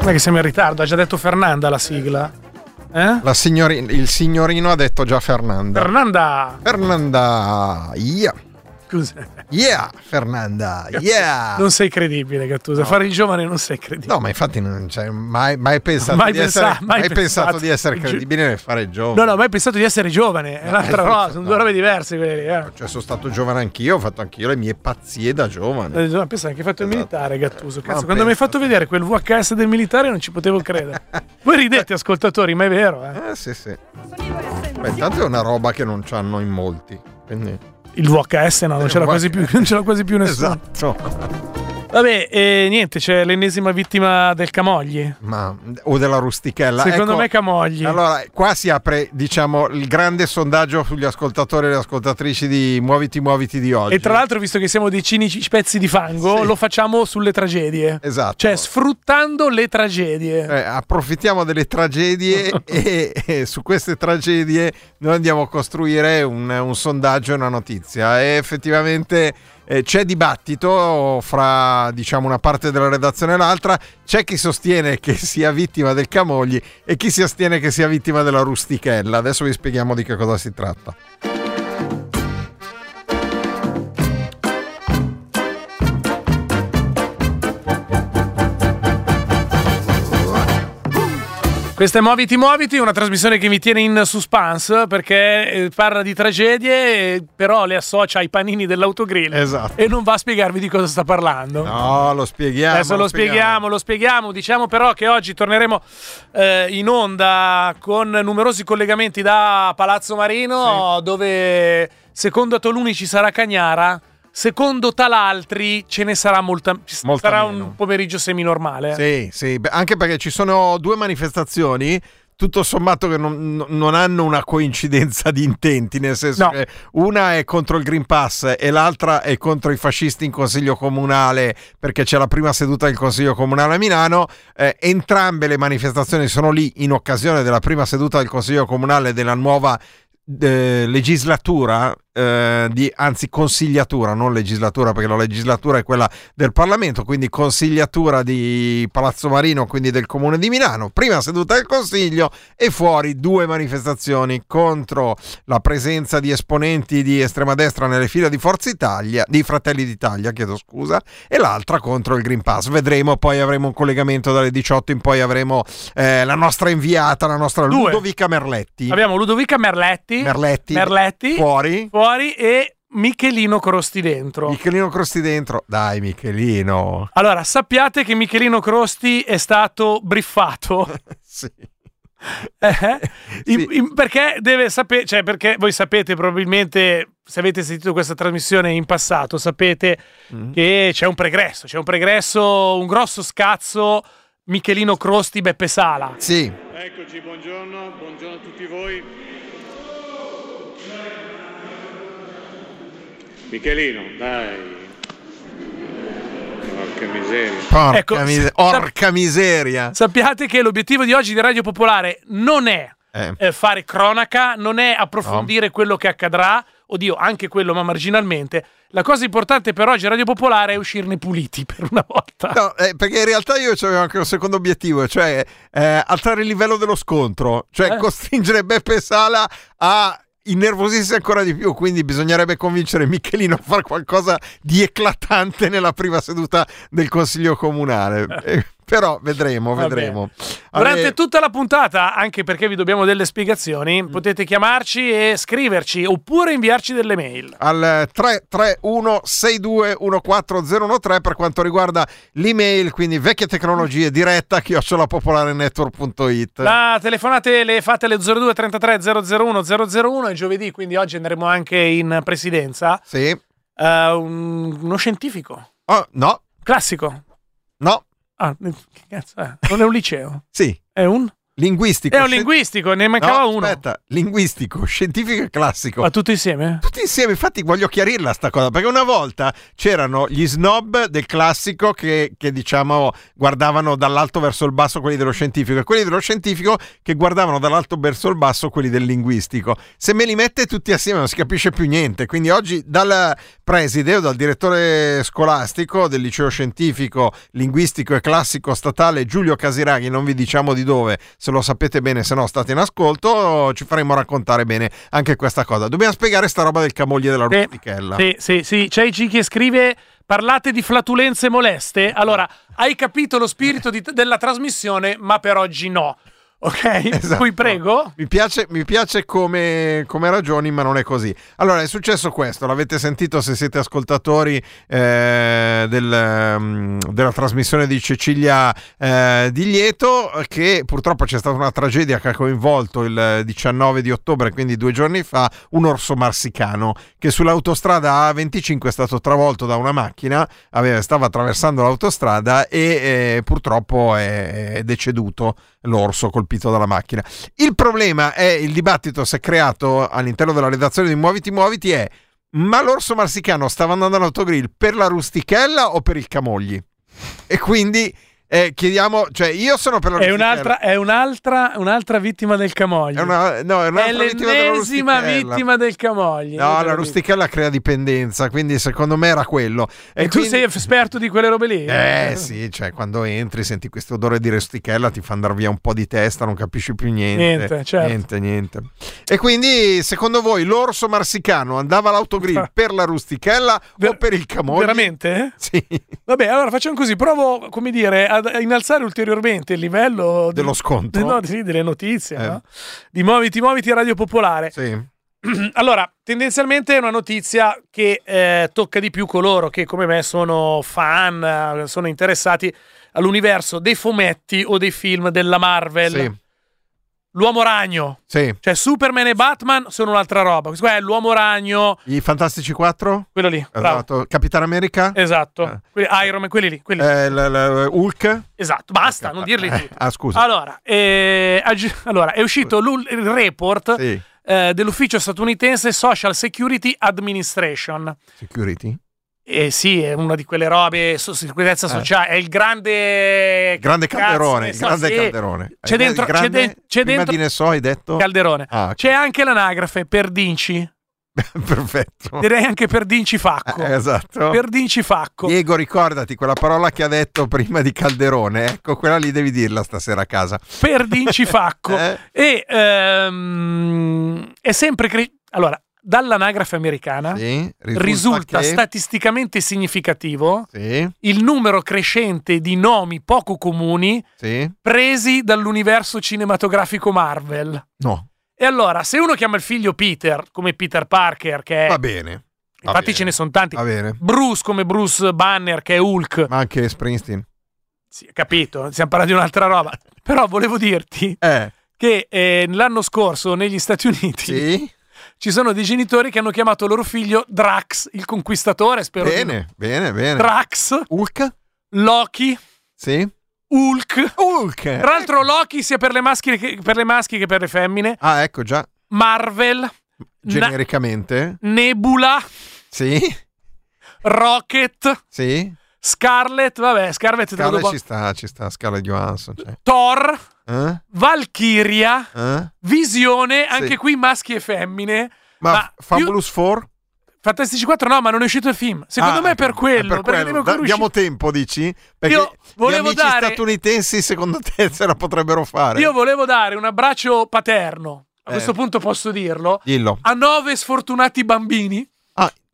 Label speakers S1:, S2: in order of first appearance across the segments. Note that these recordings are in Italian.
S1: Non è che siamo in ritardo, ha già detto Fernanda la sigla. Eh?
S2: La signori- il signorino ha detto già Fernanda.
S1: Fernanda!
S2: Fernanda, yeah,
S1: Scusa.
S2: yeah, Fernanda, yeah.
S1: Non sei credibile, Gattuso. Fare il giovane non sei credibile.
S2: No, ma infatti non c'è mai, mai pensato,
S1: Mai
S2: di,
S1: pensa-
S2: essere,
S1: mai
S2: mai pensato
S1: pensato.
S2: di essere credibile nel fare giovane.
S1: No, no, mai pensato di essere giovane. È un'altra
S2: Eh,
S1: cosa, sono due
S2: no.
S1: robe diverse quelle. Eh.
S2: Cioè, sono stato giovane anch'io, ho fatto anch'io le mie pazzie da giovane.
S1: Eh, Pensa anche hai fatto il militare, Gattuso. Cazzo, quando mi hai fatto vedere quel VHS del militare non ci potevo credere. Voi ridete, ascoltatori, ma è vero, eh.
S2: Eh, sì, sì. Beh, intanto è una roba che non c'hanno in molti. Quindi...
S1: Il VHS no, non ce l'ha quasi più, non ce l'ha quasi più nessuno.
S2: Esatto.
S1: Vabbè, e niente, c'è l'ennesima vittima del Camogli.
S2: Ma, o della rustichella.
S1: Secondo
S2: Ecco,
S1: me Camogli.
S2: Allora, qua si apre, diciamo, il grande sondaggio sugli ascoltatori e le ascoltatrici di Muoviti, Muoviti di oggi.
S1: E tra l'altro, visto che siamo dei cinici pezzi di fango,
S2: Sì.
S1: lo facciamo sulle tragedie.
S2: Esatto.
S1: Cioè, sfruttando le tragedie.
S2: Eh, approfittiamo delle tragedie e, e su queste tragedie noi andiamo a costruire un, un sondaggio e una notizia. E effettivamente eh, c'è dibattito fra diciamo una parte della redazione e l'altra. C'è chi sostiene che sia vittima del Camogli e chi si astiene che sia vittima della rustichella. Adesso vi spieghiamo di che cosa si tratta.
S1: Questa è Muoviti Muoviti, una trasmissione che mi tiene in suspense perché eh, parla di tragedie, eh, però le associa ai panini dell'autogrill.
S2: Esatto.
S1: E non va a spiegarvi di cosa sta parlando.
S2: No, lo spieghiamo.
S1: Adesso lo spieghiamo, lo spieghiamo. Diciamo però che oggi torneremo eh, in onda con numerosi collegamenti da Palazzo Marino, dove secondo Toluni ci sarà Cagnara, secondo talaltri ce ne sarà molta.
S2: Molta
S1: sarà
S2: meno.
S1: un pomeriggio seminormale.
S2: Sì, sì, beh, anche perché ci sono due manifestazioni. Tutto sommato che non, non hanno una coincidenza di intenti, nel senso
S1: No.
S2: che una è contro il Green Pass e l'altra è contro i fascisti in Consiglio Comunale perché c'è la prima seduta del Consiglio Comunale a Milano. Eh, entrambe le manifestazioni sono lì in occasione della prima seduta del Consiglio Comunale della nuova eh, legislatura, eh, di, anzi consigliatura, non legislatura perché la legislatura è quella del Parlamento, quindi consigliatura di Palazzo Marino, quindi del Comune di Milano, prima seduta del Consiglio e fuori due manifestazioni contro la presenza di esponenti di estrema destra nelle file di Forza Italia, di Fratelli d'Italia, chiedo scusa, e l'altra contro il Green Pass. Vedremo, poi avremo un collegamento dalle 18 in poi avremo eh, la nostra inviata, la nostra
S1: Due.
S2: Ludovica Merletti.
S1: Abbiamo Ludovica Merletti,
S2: Merletti,
S1: Merletti
S2: fuori.
S1: fuori e Michelino Crosti dentro.
S2: Michelino Crosti dentro. Dai, Michelino.
S1: Allora, sappiate che Michelino Crosti è stato briffato.
S2: sì.
S1: Eh?
S2: Sì.
S1: in- perché deve sapere, cioè perché voi sapete probabilmente, se avete sentito questa trasmissione in passato, sapete
S2: Mm.
S1: che c'è un pregresso, c'è un pregresso, un grosso scazzo Michelino Crosti Beppe Sala.
S2: Sì.
S3: Eccoci, buongiorno, buongiorno a tutti voi. Michelino, dai. Porca miseria.
S2: Porca,
S1: Ecco,
S2: mise-
S1: sa-
S2: orca miseria.
S1: Sappiate che l'obiettivo di oggi di Radio Popolare non è
S2: Eh.
S1: eh, fare cronaca, non è approfondire quello che accadrà, oddio, anche quello, ma marginalmente. La cosa importante per oggi a Radio Popolare è uscirne puliti per una volta.
S2: No, eh, perché in realtà io avevo anche un secondo obiettivo, cioè eh, alzare il livello dello scontro, cioè
S1: Eh.
S2: costringere Beppe Sala a innervosirsi ancora di più, quindi bisognerebbe convincere Michelino a fare qualcosa di eclatante nella prima seduta del Consiglio Comunale. Però vedremo, vedremo.
S1: Durante
S2: Allora,
S1: tutta la puntata, anche perché vi dobbiamo delle spiegazioni, potete chiamarci e scriverci oppure inviarci delle mail.
S2: al 331 6214013 per quanto riguarda l'email, quindi vecchie tecnologie diretta chiocciolapopolarenetwork.it.
S1: La telefonate le fate alle 02 33 001 001 è giovedì, quindi oggi andremo anche in presidenza.
S2: Sì.
S1: Un- uno scientifico,
S2: Oh, no,
S1: classico.
S2: no,
S1: Ah, che cazzo è? Non è un liceo,
S2: sì.
S1: è un,
S2: Linguistico.
S1: è un linguistico, ne mancava
S2: No,
S1: uno.
S2: Aspetta, linguistico, scientifico e classico.
S1: Ma tutti insieme?
S2: Tutti insieme, infatti voglio chiarirla sta cosa, perché una volta c'erano gli snob del classico che, che, diciamo guardavano dall'alto verso il basso quelli dello scientifico e quelli dello scientifico che guardavano dall'alto verso il basso quelli del linguistico. Se me li mette tutti assieme non si capisce più niente, quindi oggi dal preside o dal direttore scolastico del liceo scientifico, linguistico e classico statale Giulio Casiraghi, non vi diciamo di dove, se lo sapete bene, se no state in ascolto, ci faremo raccontare bene anche questa cosa. Dobbiamo spiegare sta roba del camoglie della
S1: Sì,
S2: rustichella.
S1: Sì, sì, sì. C'è G che scrive parlate di flatulenze moleste. Allora, hai capito lo spirito di- della trasmissione, ma per oggi no. Ok?
S2: Esatto.
S1: Cui prego.
S2: Mi piace, mi piace come, come ragioni, ma non è così. Allora, è successo questo, l'avete sentito se siete ascoltatori eh, del, mm, della trasmissione di Cecilia eh, Di Lieto, che purtroppo c'è stata una tragedia che ha coinvolto il 19 di ottobre, quindi due giorni fa, un orso marsicano che sull'autostrada A25 è stato travolto da una macchina, aveva- stava attraversando l'autostrada e eh, purtroppo è, è deceduto l'orso colpito dalla macchina. Il problema è il dibattito si è creato all'interno della redazione di Muoviti Muoviti è ma l'orso marsicano stava andando all'autogrill per la rustichella o per il camogli? E quindi eh, chiediamo, cioè io sono per la
S1: È un'altra, è un'altra, un'altra vittima del Camogli.
S2: È una, no, è
S1: È
S2: vittima
S1: l'ennesima
S2: rustichella.
S1: vittima del Camogli.
S2: No, la rustichella crea dipendenza, quindi secondo me era quello.
S1: E, tu
S2: quindi-
S1: sei esperto di quelle robe lì?
S2: Eh sì, cioè quando entri senti questo odore di rustichella ti fa andare via un po' di testa, non capisci più niente.
S1: Niente, certo.
S2: Niente, niente. E quindi secondo voi l'orso marsicano andava all'autogrill per la rustichella o
S1: Ver-
S2: per il camogli?
S1: Veramente?
S2: Sì,
S1: Vabbè, allora facciamo così. Provo, come dire, ad- innalzare ulteriormente il livello di-
S2: dello scontro.
S1: no, sì, delle notizie,
S2: Eh.
S1: no? Di Muoviti, Muoviti Radio Popolare.
S2: Sì.
S1: Allora, tendenzialmente è una notizia che eh, tocca di più coloro che come me sono fan, eh, sono interessati all'universo dei fumetti o dei film della Marvel.
S2: Sì,
S1: L'uomo ragno,
S2: sì.
S1: cioè Superman e Batman sono un'altra roba. Questo qua è l'uomo ragno,
S2: I Fantastici 4?
S1: quello lì.
S2: Esatto. Capitan America?
S1: Esatto.
S2: Eh.
S1: Quelli- Iron Man, quelli lì. quelli lì.
S2: Eh, l- l- Hulk?
S1: Esatto, basta,
S2: Ok.
S1: non dirli
S2: Eh,
S1: tutti.
S2: Ah, scusa.
S1: Allora, eh, aggi- allora, è uscito il report
S2: Sì.
S1: eh, dell'ufficio statunitense Social Security Administration.
S2: Security?
S1: Eh sì, è una di quelle robe, so- sicurezza
S2: Eh.
S1: sociale, è il grande...
S2: Grande
S1: cazzo
S2: calderone,
S1: so,
S2: grande
S1: sì.
S2: calderone.
S1: C'è
S2: Eh,
S1: dentro,
S2: grande-
S1: c'è de- c'è
S2: prima
S1: dentro
S2: di ne so hai detto?
S1: calderone.
S2: Ah, ok.
S1: C'è anche l'anagrafe per Dinci,
S2: Perfetto.
S1: direi anche per Dinci Facco.
S2: Eh, esatto.
S1: Per Dinci Facco.
S2: Diego, ricordati quella parola che ha detto prima di Calderone. Ecco, quella lì devi dirla stasera a casa.
S1: per Dinci Facco.
S2: Eh?
S1: E ehm, è sempre... cre- allora, dall'anagrafe americana
S2: Sì,
S1: risulta
S2: che-
S1: statisticamente significativo
S2: Sì,
S1: il numero crescente di nomi poco comuni
S2: sì.
S1: presi dall'universo cinematografico Marvel.
S2: No,
S1: E allora, se uno chiama il figlio Peter come Peter Parker, che è.
S2: va bene. va
S1: infatti
S2: bene,
S1: ce ne sono tanti.
S2: Va bene.
S1: Bruce come Bruce Banner, che è Hulk.
S2: Ma anche Springsteen.
S1: Sì, capito, stiamo parlando di un'altra roba. Però volevo dirti
S2: Eh,
S1: che eh, l'anno scorso negli Stati Uniti
S2: sì.
S1: Ci sono dei genitori che hanno chiamato loro figlio Drax, il conquistatore, spero. di no.
S2: Bene, bene, bene.
S1: Drax,
S2: Hulk?
S1: Loki,
S2: Sì.
S1: Hulk.
S2: Hulk.
S1: Tra l'altro, Loki sia per le, maschi che, per le maschi che per le femmine.
S2: Ah, ecco già.
S1: Marvel, Na-
S2: Genericamente.
S1: Nebula,
S2: Sì.
S1: Rocket,
S2: Sì.
S1: Scarlett, vabbè, Scarlett
S2: Scarlett
S1: devo-
S2: ci sta, ci sta, Scarlett Johansson. Cioè.
S1: Thor,
S2: Eh?
S1: Valkyria,
S2: Eh?
S1: Visione, anche
S2: Sì.
S1: qui maschi e femmine.
S2: Ma,
S1: Ma
S2: Fabulous Four?
S1: Fantastici 4 no, ma non è uscito il film. Secondo
S2: Ah,
S1: me è per quello.
S2: per
S1: perché
S2: quello. Da- diamo tempo, dici? Perché
S1: Io volevo
S2: gli
S1: dare-
S2: statunitensi, secondo te, se la potrebbero fare?
S1: Io volevo dare un abbraccio paterno, a
S2: Eh.
S1: questo punto posso dirlo,
S2: Dillo.
S1: a nove sfortunati bambini.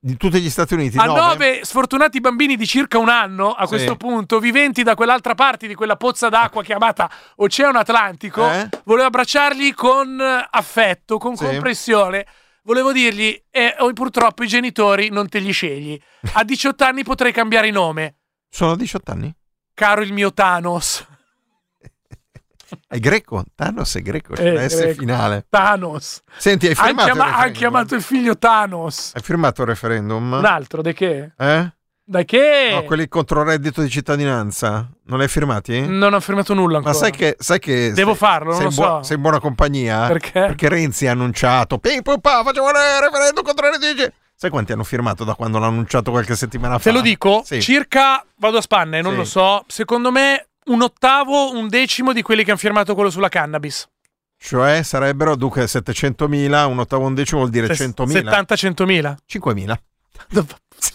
S2: Di tutti gli Stati Uniti?
S1: A
S2: nove?
S1: nove sfortunati bambini di circa un anno, a
S2: Sì.
S1: questo punto, viventi da quell'altra parte di quella pozza d'acqua chiamata Oceano Atlantico,
S2: Eh?
S1: volevo abbracciarli con eh, affetto, con
S2: Sì.
S1: compressione. Volevo dirgli, eh, oh, purtroppo i genitori non te li scegli. A 18 anni potrei cambiare nome.
S2: Sono 18 anni?
S1: Caro il mio Thanos.
S2: È greco? Thanos è greco, c'è S
S1: greco.
S2: finale.
S1: Thanos.
S2: Senti, hai
S1: Ha
S2: firmato
S1: chiama- ha
S2: referendum?
S1: chiamato il figlio Thanos.
S2: Hai firmato il referendum?
S1: Un altro, da che?
S2: Eh?
S1: Da che?
S2: No, quelli contro il reddito di cittadinanza. Non li hai firmati?
S1: Non ho firmato nulla ancora.
S2: Ma sai che, sai che
S1: Devo
S2: sei-
S1: farlo, non
S2: sei
S1: lo
S2: in buo-
S1: so.
S2: sei in buona compagnia?
S1: Perché?
S2: Perché Renzi ha annunciato Ping pong pa, facciamo il referendum contro il reddito. Sai quanti hanno firmato da quando l'ha annunciato qualche settimana fa?
S1: Te lo dico,
S2: Sì.
S1: circa, vado a spanne, non
S2: Sì.
S1: lo so, secondo me un ottavo, un decimo di quelli che hanno firmato quello sulla cannabis.
S2: Cioè sarebbero dunque 700.000, un ottavo un decimo vuol dire
S1: Se-
S2: 100.000.
S1: 70-100.000.
S2: 5.000.
S1: Sono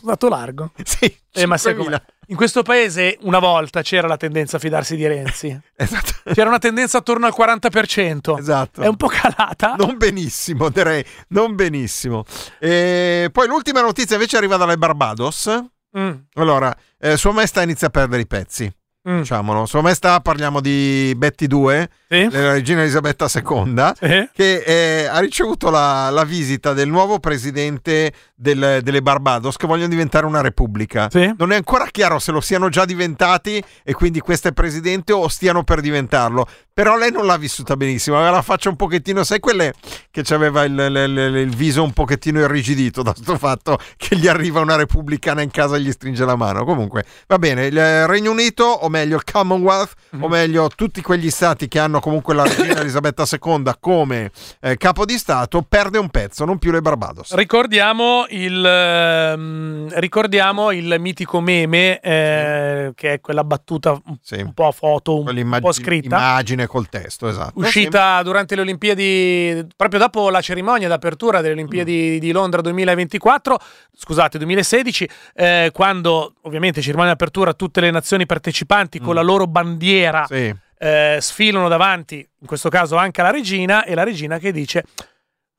S1: andato largo.
S2: Sì,
S1: Eh, ma sai
S2: 5.000.
S1: com'è? In questo paese una volta c'era la tendenza a fidarsi di Renzi.
S2: Esatto.
S1: C'era una tendenza attorno al 40%.
S2: esatto.
S1: È un po' calata.
S2: Non benissimo, direi, non benissimo. E poi l'ultima notizia invece arriva dalle Barbados.
S1: Mm,
S2: Allora, eh, Sua Maestà inizia a perdere i pezzi,
S1: mm.
S2: diciamolo. Sua Maestà, parliamo di Betty II,
S1: Sì?
S2: la regina Elisabetta II,
S1: Sì?
S2: che eh, ha ricevuto la, la visita del nuovo presidente del- delle Barbados che vogliono diventare una repubblica.
S1: Sì?
S2: Non è ancora chiaro se lo siano già diventati e quindi questo è presidente o stiano per diventarlo. Però lei non l'ha vissuta benissimo, aveva la faccia un pochettino, sai quelle che aveva il, il- il- viso un pochettino irrigidito da questo fatto che gli arriva una repubblicana in casa e gli stringe la mano. Comunque, va bene, il Regno Unito, o meglio il Commonwealth, o meglio tutti quegli stati che hanno comunque la regina Elisabetta II come eh, capo di Stato, perde un pezzo, non più le Barbados.
S1: Ricordiamo il, ehm, ricordiamo il mitico meme, eh, che è quella battuta un,
S2: Sì.
S1: un po' a foto, un, un po' scritta.
S2: Immagine col testo, esatto.
S1: uscita durante le Olimpiadi, proprio dopo la cerimonia d'apertura delle Olimpiadi di Londra 2024, scusate, 2016, eh, quando ovviamente cerimonia d'apertura tutte le nazioni partecipanti con
S2: Mm.
S1: la loro bandiera
S2: Sì.
S1: eh, sfilano davanti, in questo caso anche la regina, e la regina che dice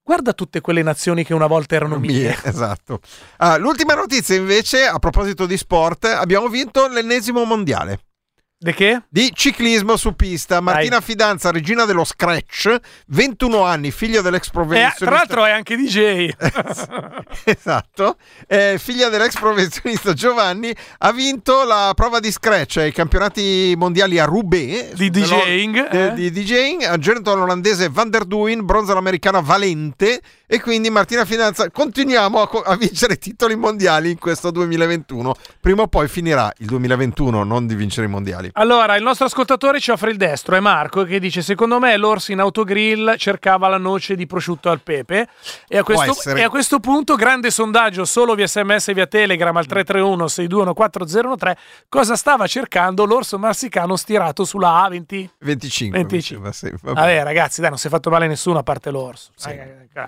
S1: guarda tutte quelle nazioni che una volta erano mie.
S2: Mie, esatto. Ah, l'ultima notizia invece, a proposito di sport, abbiamo vinto l'ennesimo mondiale
S1: De che?
S2: di ciclismo su pista. Martina Fidanza, regina dello scratch, 21 anni, figlia dell'ex
S1: Eh,
S2: professionista.
S1: tra l'altro è anche DJ.
S2: esatto, eh, figlia dell'ex professionista Giovanni, ha vinto la prova di scratch ai campionati mondiali a Roubaix
S1: Di DJing,
S2: eh,
S1: eh?
S2: di DJing, argento all'olandese Van der Duin, bronzo all'americana Valente e quindi Martina Fidanza continuiamo a, co- a vincere titoli mondiali in questo 2021. Prima o poi finirà il 2021, non di vincere i mondiali.
S1: Allora, il nostro ascoltatore ci offre il destro, è Marco, che dice: Secondo me l'orso in autogrill cercava la noce di prosciutto al pepe. E a, questo, e a questo punto, grande sondaggio solo via sms e via telegram al 331 6214013 Cosa stava cercando l'orso marsicano stirato sulla A20?
S2: 25.
S1: 25.
S2: diceva, sì, vabbè.
S1: Vabbè, ragazzi, dai, non si è fatto male nessuno a parte l'orso.
S2: Sì.
S1: Dai, dai, dai.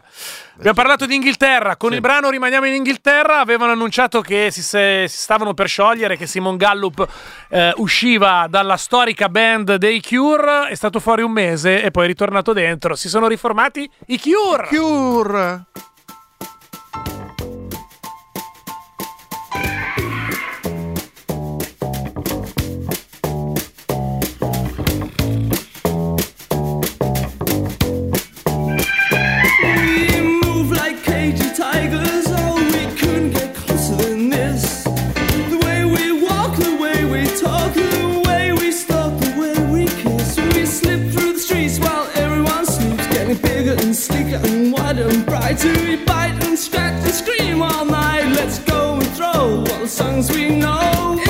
S1: Abbiamo parlato di Inghilterra. Con
S2: Sì.
S1: il brano Rimaniamo in Inghilterra. Avevano annunciato che si, se- si stavano per sciogliere, che Simon Gallup eh, usciva dalla storica band dei Cure. È stato fuori un mese e poi è ritornato dentro. Si sono riformati i Cure.
S2: Cure.
S4: And sleeker and wider and brighter. We bite and scratch and scream all night. Let's go and throw all the songs we know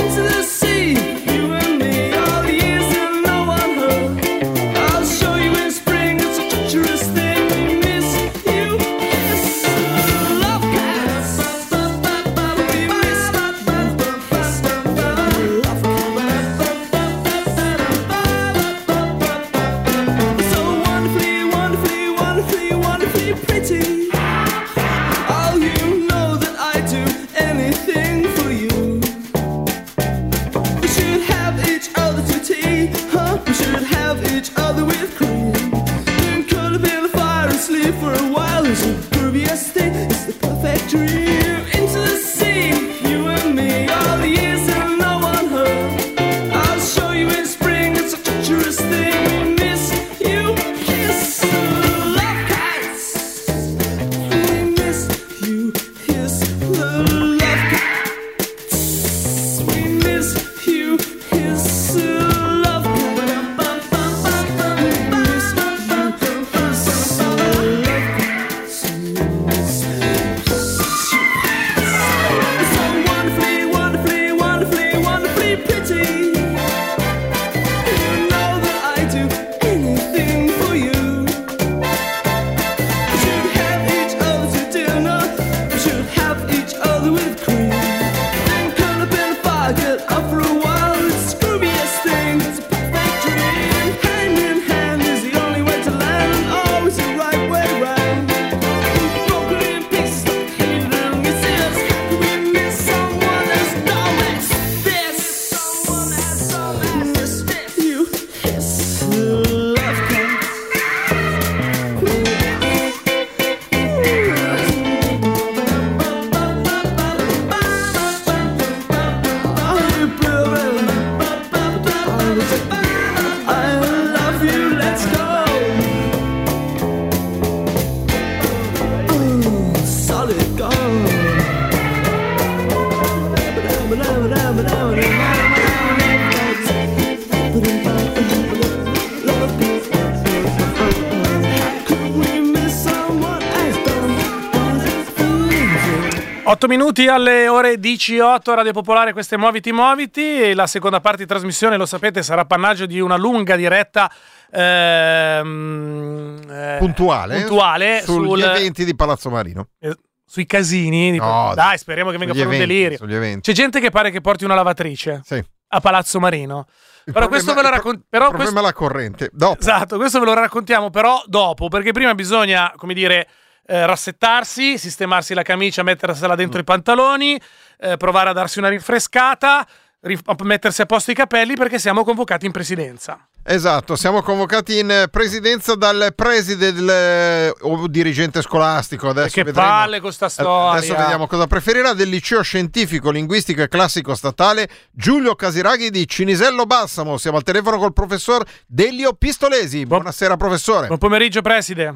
S1: 8 minuti alle ore 18 Radio Popolare, queste Muoviti Muoviti e la seconda parte di trasmissione, lo sapete, sarà appannaggio di una lunga diretta ehm, eh,
S2: puntuale,
S1: puntuale
S2: sugli
S1: sul-
S2: eventi di Palazzo Marino.
S1: eh, sui casini. di-
S2: No,
S1: dai, speriamo che venga fuori un delirio. C'è gente che pare che porti una lavatrice
S2: Sì.
S1: a Palazzo Marino.
S2: Il
S1: Però questo ve lo
S2: il pro-
S1: raccon- però
S2: il problema
S1: questo-
S2: la corrente. Dopo.
S1: Esatto, questo ve lo raccontiamo però dopo, perché prima bisogna, come dire, eh, rassettarsi, sistemarsi la camicia, mettersela dentro i pantaloni, eh, provare a darsi una rinfrescata, ri- a mettersi a posto i capelli perché siamo convocati in presidenza.
S2: Esatto, siamo convocati in presidenza dal preside del, o dirigente scolastico. Adesso
S1: che
S2: vedremo.
S1: palle con sta
S2: Eh,
S1: storia.
S2: Adesso vediamo cosa preferirà del liceo scientifico, linguistico e classico statale Giulio Casiraghi di Cinisello Balsamo. Siamo al telefono col professor Delio Pistolesi. Buonasera professore.
S1: Buon pomeriggio, preside.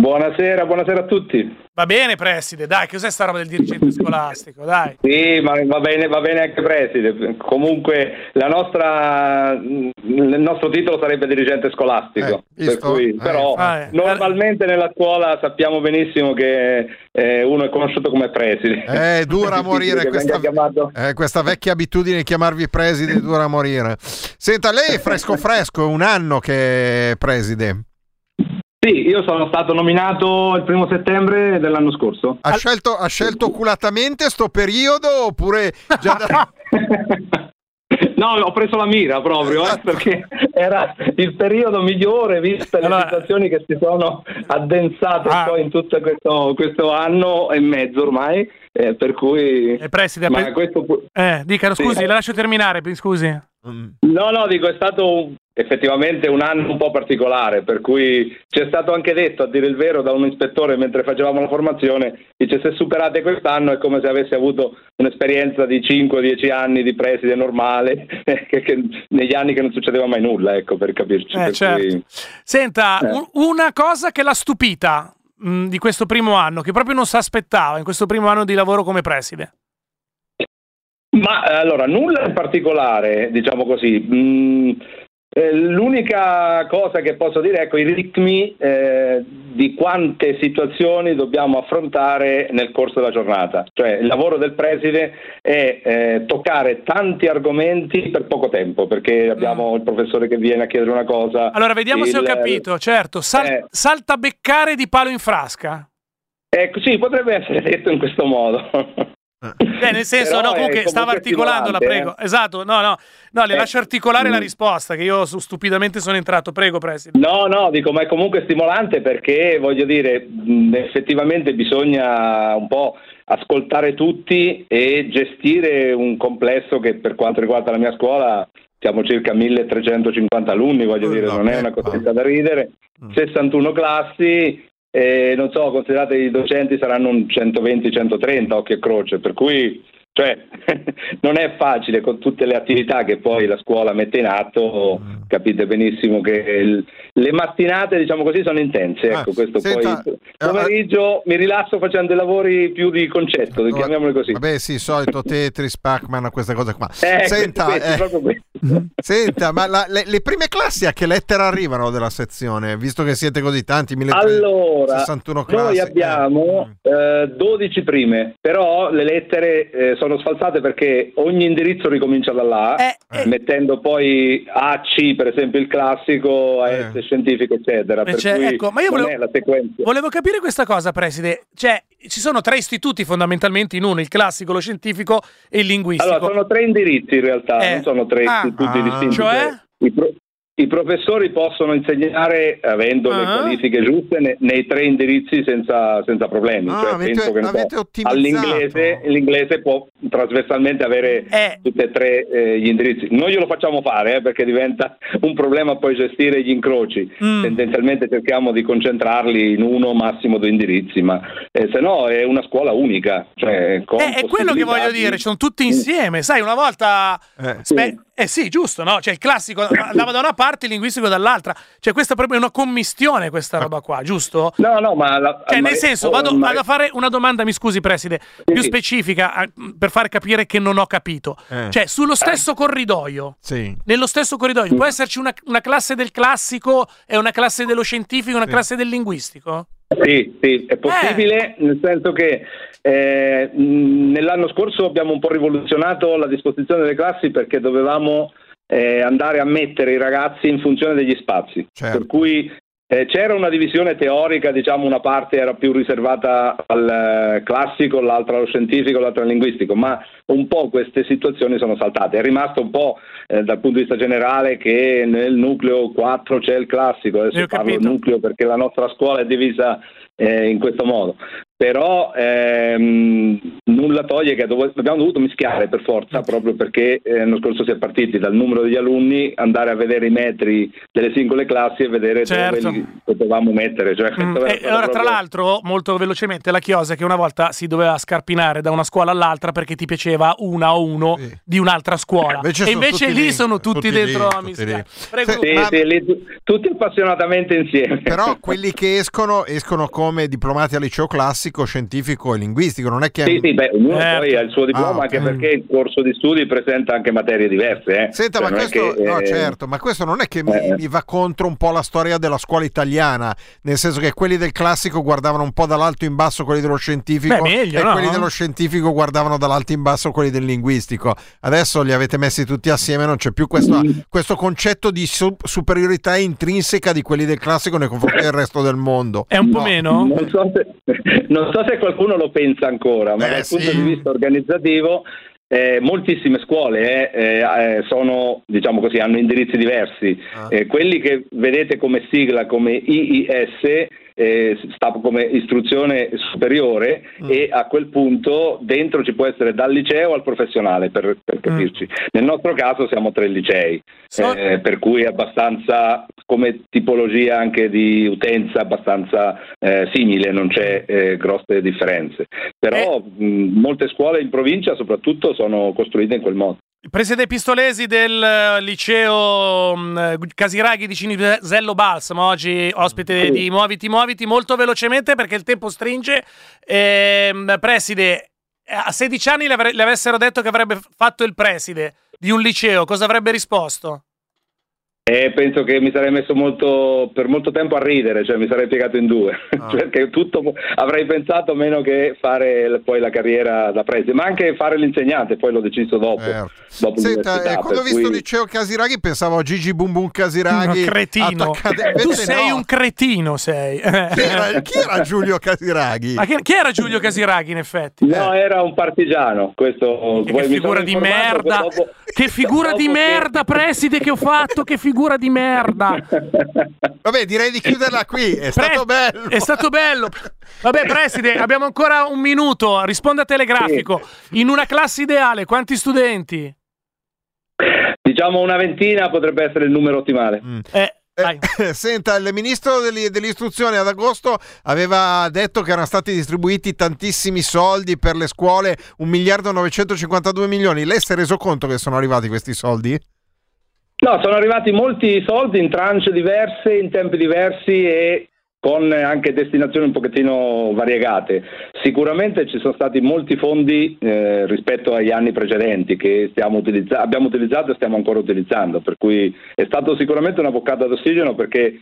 S5: Buonasera, buonasera a tutti.
S1: Va bene, preside, dai, cos'è sta roba del dirigente scolastico? Dai.
S5: Sì, ma va bene, va bene anche preside. Comunque la nostra, il nostro titolo sarebbe dirigente scolastico.
S2: Eh,
S5: per cui,
S2: Eh,
S5: però
S1: ah, eh.
S5: normalmente nella scuola sappiamo benissimo che eh, uno è conosciuto come preside.
S2: Eh, dura a morire
S5: Che
S2: questa, eh, questa vecchia abitudine di chiamarvi preside, dura a morire. Senta, lei è fresco fresco, è un anno che è preside.
S5: Sì, io sono stato nominato il primo settembre dell'anno scorso.
S2: Ha scelto, ha scelto oculatamente sto periodo oppure già da...
S5: No, ho preso la mira proprio eh, perché era il periodo migliore viste le situazioni che si sono addensate
S1: Ah.
S5: poi in tutto questo, questo anno e mezzo ormai, eh, per cui...
S1: Eh, preside,
S5: Ma
S1: pe-
S5: questo
S1: eh, dica,
S5: Sì.
S1: scusi, la lascio terminare, scusi.
S5: No, no, dico, è stato un- effettivamente un anno un po' particolare, per cui ci è stato anche detto, a dire il vero, da un ispettore mentre facevamo la formazione, dice se superate quest'anno è come se avessi avuto un'esperienza di 5-10 anni di preside normale, che, che negli anni che non succedeva mai nulla, ecco, per capirci.
S1: Eh,
S5: per
S1: certo.
S5: cui-
S1: Senta,
S5: Eh.
S1: un- una cosa che l'ha stupita mh, di questo primo anno, che proprio non si aspettava in questo primo anno di lavoro come preside.
S5: Ma allora, nulla in particolare, diciamo così. Mm, eh, l'unica cosa che posso dire, ecco, i ritmi eh, di quante situazioni dobbiamo affrontare nel corso della giornata. Cioè, il lavoro del preside è eh, toccare tanti argomenti per poco tempo, perché abbiamo il professore che viene a chiedere una cosa.
S1: Mm. Allora, vediamo se ho
S5: il-
S1: capito. Certo, sal-
S5: Eh.
S1: saltabeccare di palo in frasca.
S5: Ecco, sì, potrebbe essere detto in questo modo.
S1: Beh, nel senso, no, comunque stava articolando, la prego. Esatto, no, no, no, le
S5: Eh,
S1: lascio articolare la
S5: mm.
S1: risposta, che io stupidamente sono entrato. Prego, preside.
S5: No, no, dico, ma è comunque stimolante perché voglio dire, mh, effettivamente bisogna un po' ascoltare tutti e gestire un complesso che per quanto riguarda la mia scuola siamo circa 1350 alunni, voglio
S2: Oh,
S5: dire,
S2: la
S5: non è una cosetta da ridere,
S2: Mm.
S5: 61 classi. E non so, considerate i docenti saranno un 120-130 occhio e croce, per cui cioè, non è facile con tutte le attività che poi la scuola mette in atto,
S2: Mm.
S5: capite benissimo che il- le mattinate, diciamo così, sono intense.
S2: Ah,
S5: Ecco, questo
S2: senta,
S5: poi
S2: eh,
S5: pomeriggio mi rilasso facendo lavori più di concetto, chiamiamoli così.
S2: Vabbè, sì, solito Tetris, Pac-Man, queste cose qua.
S5: Eh,
S2: Senta,
S5: questo,
S2: eh,
S5: proprio questo.
S2: senta, ma la- le, le prime classi a che lettera arrivano della sezione? Visto che siete così tanti, 1361
S5: Allora,
S2: 61 classi.
S5: noi abbiamo
S2: Eh.
S5: eh, 12 prime, però le lettere eh, sono sfalsate perché ogni indirizzo ricomincia da là,
S1: Eh, eh,
S5: mettendo poi AC, per esempio il classico, AS
S2: Eh.
S5: scientifico, eccetera. Per
S1: Cioè,
S5: cui
S1: ecco, ma io volevo-. Volevo capire questa cosa, preside. Cioè, ci sono tre istituti fondamentalmente in uno, il classico, lo scientifico e il linguistico.
S5: Allora, sono tre indirizzi in realtà,
S1: Eh.
S5: non sono tre
S1: Ah.
S5: istituti
S2: Ah.
S5: distinti.
S1: Cioè?
S5: I, pro- i professori possono insegnare, avendo le
S1: Ah.
S5: qualifiche giuste, ne- nei tre indirizzi senza, senza problemi.
S2: Ah,
S5: Cioè,
S2: avete-
S5: penso che, non so, all'inglese l'inglese può, trasversalmente avere
S1: Eh.
S5: tutti e tre eh, gli indirizzi. Non glielo facciamo fare eh, perché diventa un problema poi gestire gli incroci.
S1: Mm.
S5: Tendenzialmente cerchiamo di concentrarli in uno, massimo due indirizzi, ma eh, se no è una scuola unica. Cioè, con
S1: Eh, è quello che voglio
S5: di-
S1: dire, sono tutti insieme. Sai, una volta.
S2: Eh.
S1: Spe- eh sì, giusto, no? Cioè il classico andava da una parte, il linguistico dall'altra. Cioè, questa è proprio una commistione, questa roba qua, giusto?
S5: No, no, ma... la-
S1: Cioè,
S5: ma-
S1: nel senso, vado,
S5: ma-
S1: vado a fare una domanda, mi scusi, preside, più
S5: sì.
S1: specifica per far capire che non ho capito.
S2: Eh.
S1: Cioè, sullo stesso corridoio.
S2: Sì.
S1: Nello stesso corridoio può esserci una, una classe del classico e una classe dello scientifico e una
S2: Sì.
S1: classe del linguistico?
S5: Sì, sì, è possibile, nel senso che eh, nell'anno scorso abbiamo un po' rivoluzionato la disposizione delle classi perché dovevamo eh, andare a mettere i ragazzi in funzione degli spazi.
S2: Certo.
S5: Per cui eh, c'era una divisione teorica, diciamo una parte era più riservata al eh, classico, l'altra allo scientifico, l'altra al linguistico, ma un po' queste situazioni sono saltate. È rimasto un po' eh, dal punto di vista generale che nel nucleo 4 c'è il classico, adesso parlo
S1: capito.
S5: nucleo perché la nostra scuola è divisa eh, in questo modo. Però ehm, nulla toglie che dov- abbiamo dovuto mischiare per forza, proprio perché eh, l'anno scorso si è partiti dal numero degli alunni, andare a vedere i metri delle singole classi e vedere
S1: Certo.
S5: dove li potevamo mettere. Cioè,
S1: Mm, e allora, tra
S5: proprio-
S1: l'altro, molto velocemente, la chiosa è che una volta si doveva scarpinare da una scuola all'altra perché ti piaceva una o uno
S2: Sì.
S1: di un'altra scuola.
S2: Invece
S1: e invece lì
S2: lì,
S1: sono tutti,
S2: tutti
S1: dentro
S2: lì,
S1: a
S2: tutti
S1: mischiare. Prego,
S2: Sì, Ma-
S5: sì, lì tu- tutti appassionatamente insieme.
S2: Però quelli che escono escono come diplomati al liceo classico, scientifico e linguistico, non è che
S5: Sì, sì, beh, ognuno
S1: Certo.
S5: poi ha il suo diploma,
S2: Ah, ok.
S5: anche perché il corso di studi presenta anche materie diverse. Eh.
S2: Senta,
S5: Cioè,
S2: ma questo,
S5: che,
S2: no,
S5: eh,
S2: certo, ma questo non è che mi,
S5: eh.
S2: mi va contro un po' la storia della scuola italiana, nel senso che quelli del classico guardavano un po' dall'alto in basso quelli dello scientifico
S1: Beh, meglio,
S2: e
S1: no?
S2: quelli dello scientifico guardavano dall'alto in basso quelli del linguistico. Adesso li avete messi tutti assieme, non c'è più questo, questo concetto di su- superiorità intrinseca di quelli del classico nei confronti del resto del mondo.
S1: È un po'
S2: No.
S1: meno?
S5: Non so, se, non so se qualcuno lo pensa ancora, ma
S2: Eh,
S5: dal punto
S2: sì.
S5: di vista organizzativo eh, moltissime scuole eh, eh, sono, diciamo così, hanno indirizzi diversi.
S2: Ah.
S5: Eh, quelli che vedete come sigla come IIS eh, sta come istruzione superiore
S2: Mm.
S5: e a quel punto dentro ci può essere dal liceo al professionale per, per capirci. Nel nostro caso siamo tre licei,
S1: So-
S5: eh, per cui è abbastanza come tipologia anche di utenza abbastanza eh, simile, non c'è eh, grosse differenze. Però mh, molte scuole in provincia soprattutto sono costruite in quel modo.
S1: Preside Pistolesi del eh, liceo mh, Casiraghi di Cinisello Balsamo, oggi ospite
S5: Sì.
S1: di Muoviti Muoviti, molto velocemente perché il tempo stringe. Ehm, preside, eh, a 16 anni le, avre- le avessero detto che avrebbe fatto il preside di un liceo, cosa avrebbe risposto?
S5: E penso che mi sarei messo molto, per molto tempo a ridere, cioè mi sarei piegato in due,
S2: Ah.
S5: perché tutto avrei pensato meno che fare poi la carriera da preside, ma anche fare l'insegnante, poi l'ho deciso dopo.
S2: Certo.
S5: dopo
S2: Senta, eh, quando ho visto il
S5: cui-
S2: liceo Casiraghi pensavo a Gigi Bum Bum Casiraghi.
S1: Un cretino.
S2: attaccate-
S1: Tu sei
S2: no.
S1: un cretino, sei.
S2: Chi era, chi era Giulio Casiraghi?
S1: Ma chi, chi era Giulio Casiraghi, in effetti?
S5: No, era un partigiano, questo
S1: Che
S5: poi mi
S1: figura di merda!
S5: dopo-
S1: Che figura di
S5: che-
S1: merda, preside, che ho fatto! Che figura di merda!
S2: Vabbè, direi di chiuderla qui. È stato
S1: Pre-
S2: bello.
S1: È stato bello. Vabbè, preside, abbiamo ancora un minuto. Risponda telegrafico. In una classe ideale, quanti studenti?
S5: Diciamo una ventina potrebbe essere il numero ottimale.
S2: Mm.
S1: Eh,
S2: Eh. Senta, il ministro dell'i- dell'istruzione ad agosto aveva detto che erano stati distribuiti tantissimi soldi per le scuole, 1 miliardo e 952 milioni. Lei si è reso conto che sono arrivati questi soldi?
S5: No, sono arrivati molti soldi in tranche diverse, in tempi diversi e con anche destinazioni un pochettino variegate. Sicuramente ci sono stati molti fondi eh, rispetto agli anni precedenti che utilizza- abbiamo utilizzato e stiamo ancora utilizzando, per cui è stato sicuramente una boccata d'ossigeno perché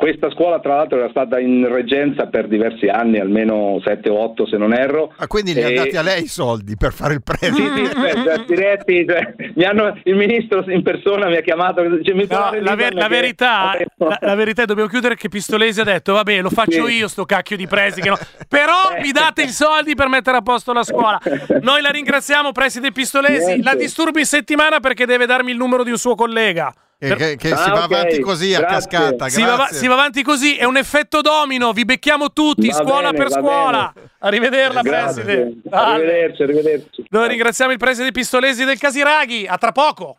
S5: questa scuola tra l'altro era stata in reggenza per diversi anni, almeno 7 o 8 se non erro.
S2: Ah, quindi li ha
S5: E-
S2: dati a lei i soldi per fare il
S5: Sì,
S2: prestito?
S5: sì, cioè, cioè, diretti, cioè, mi hanno- il ministro in persona mi ha chiamato dice, mi
S1: No, la, ver- la
S5: che-
S1: verità, la, la verità, dobbiamo chiudere che Pistolesi ha detto: Vabbè, lo faccio
S5: Sì.
S1: io, sto cacchio di presi. Che no. Però mi date i soldi per mettere a posto la scuola. Noi la ringraziamo, preside Pistolesi.
S5: Niente.
S1: La disturbo in settimana perché deve darmi il numero di un suo collega.
S2: Che, che- che si
S5: Ah,
S2: va
S5: ok,
S2: avanti così a
S5: grazie.
S2: cascata.
S1: Si va, si va avanti così, è un effetto domino, vi becchiamo tutti,
S5: Va
S1: scuola
S5: bene,
S1: per scuola. Arrivederla,
S5: Grazie.
S1: preside.
S5: Arrivederci, arrivederci.
S1: Noi ringraziamo il preside Pistolesi del Casiraghi. A tra poco.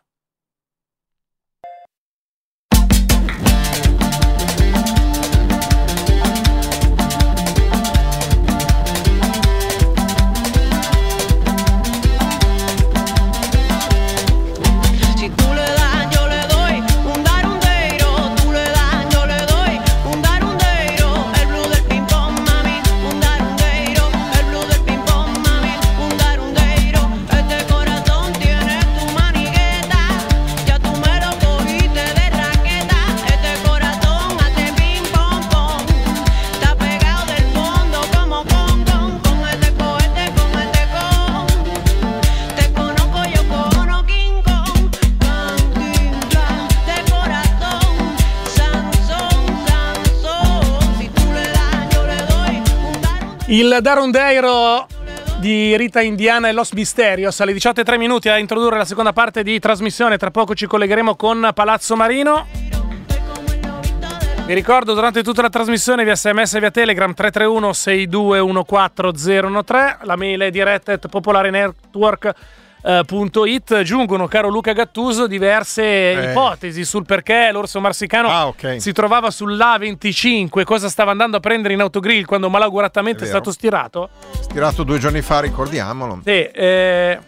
S1: Il Darundeiro di Rita Indiana e Los Misterios alle 18.03 minuti a introdurre la seconda parte di trasmissione. Tra poco ci collegheremo con Palazzo Marino. Vi ricordo durante tutta la trasmissione via sms e via telegram 331 6214013 la mail è diretta at popolare network punto it. giungono caro Luca Gattuso diverse ipotesi sul perché l'orso marsicano
S2: Ah, ok.
S1: si trovava sull'A25 cosa stava andando a prendere in autogrill quando malauguratamente
S2: È
S1: è, stato stirato
S2: Tirato due giorni fa, ricordiamolo.
S1: sì, eh,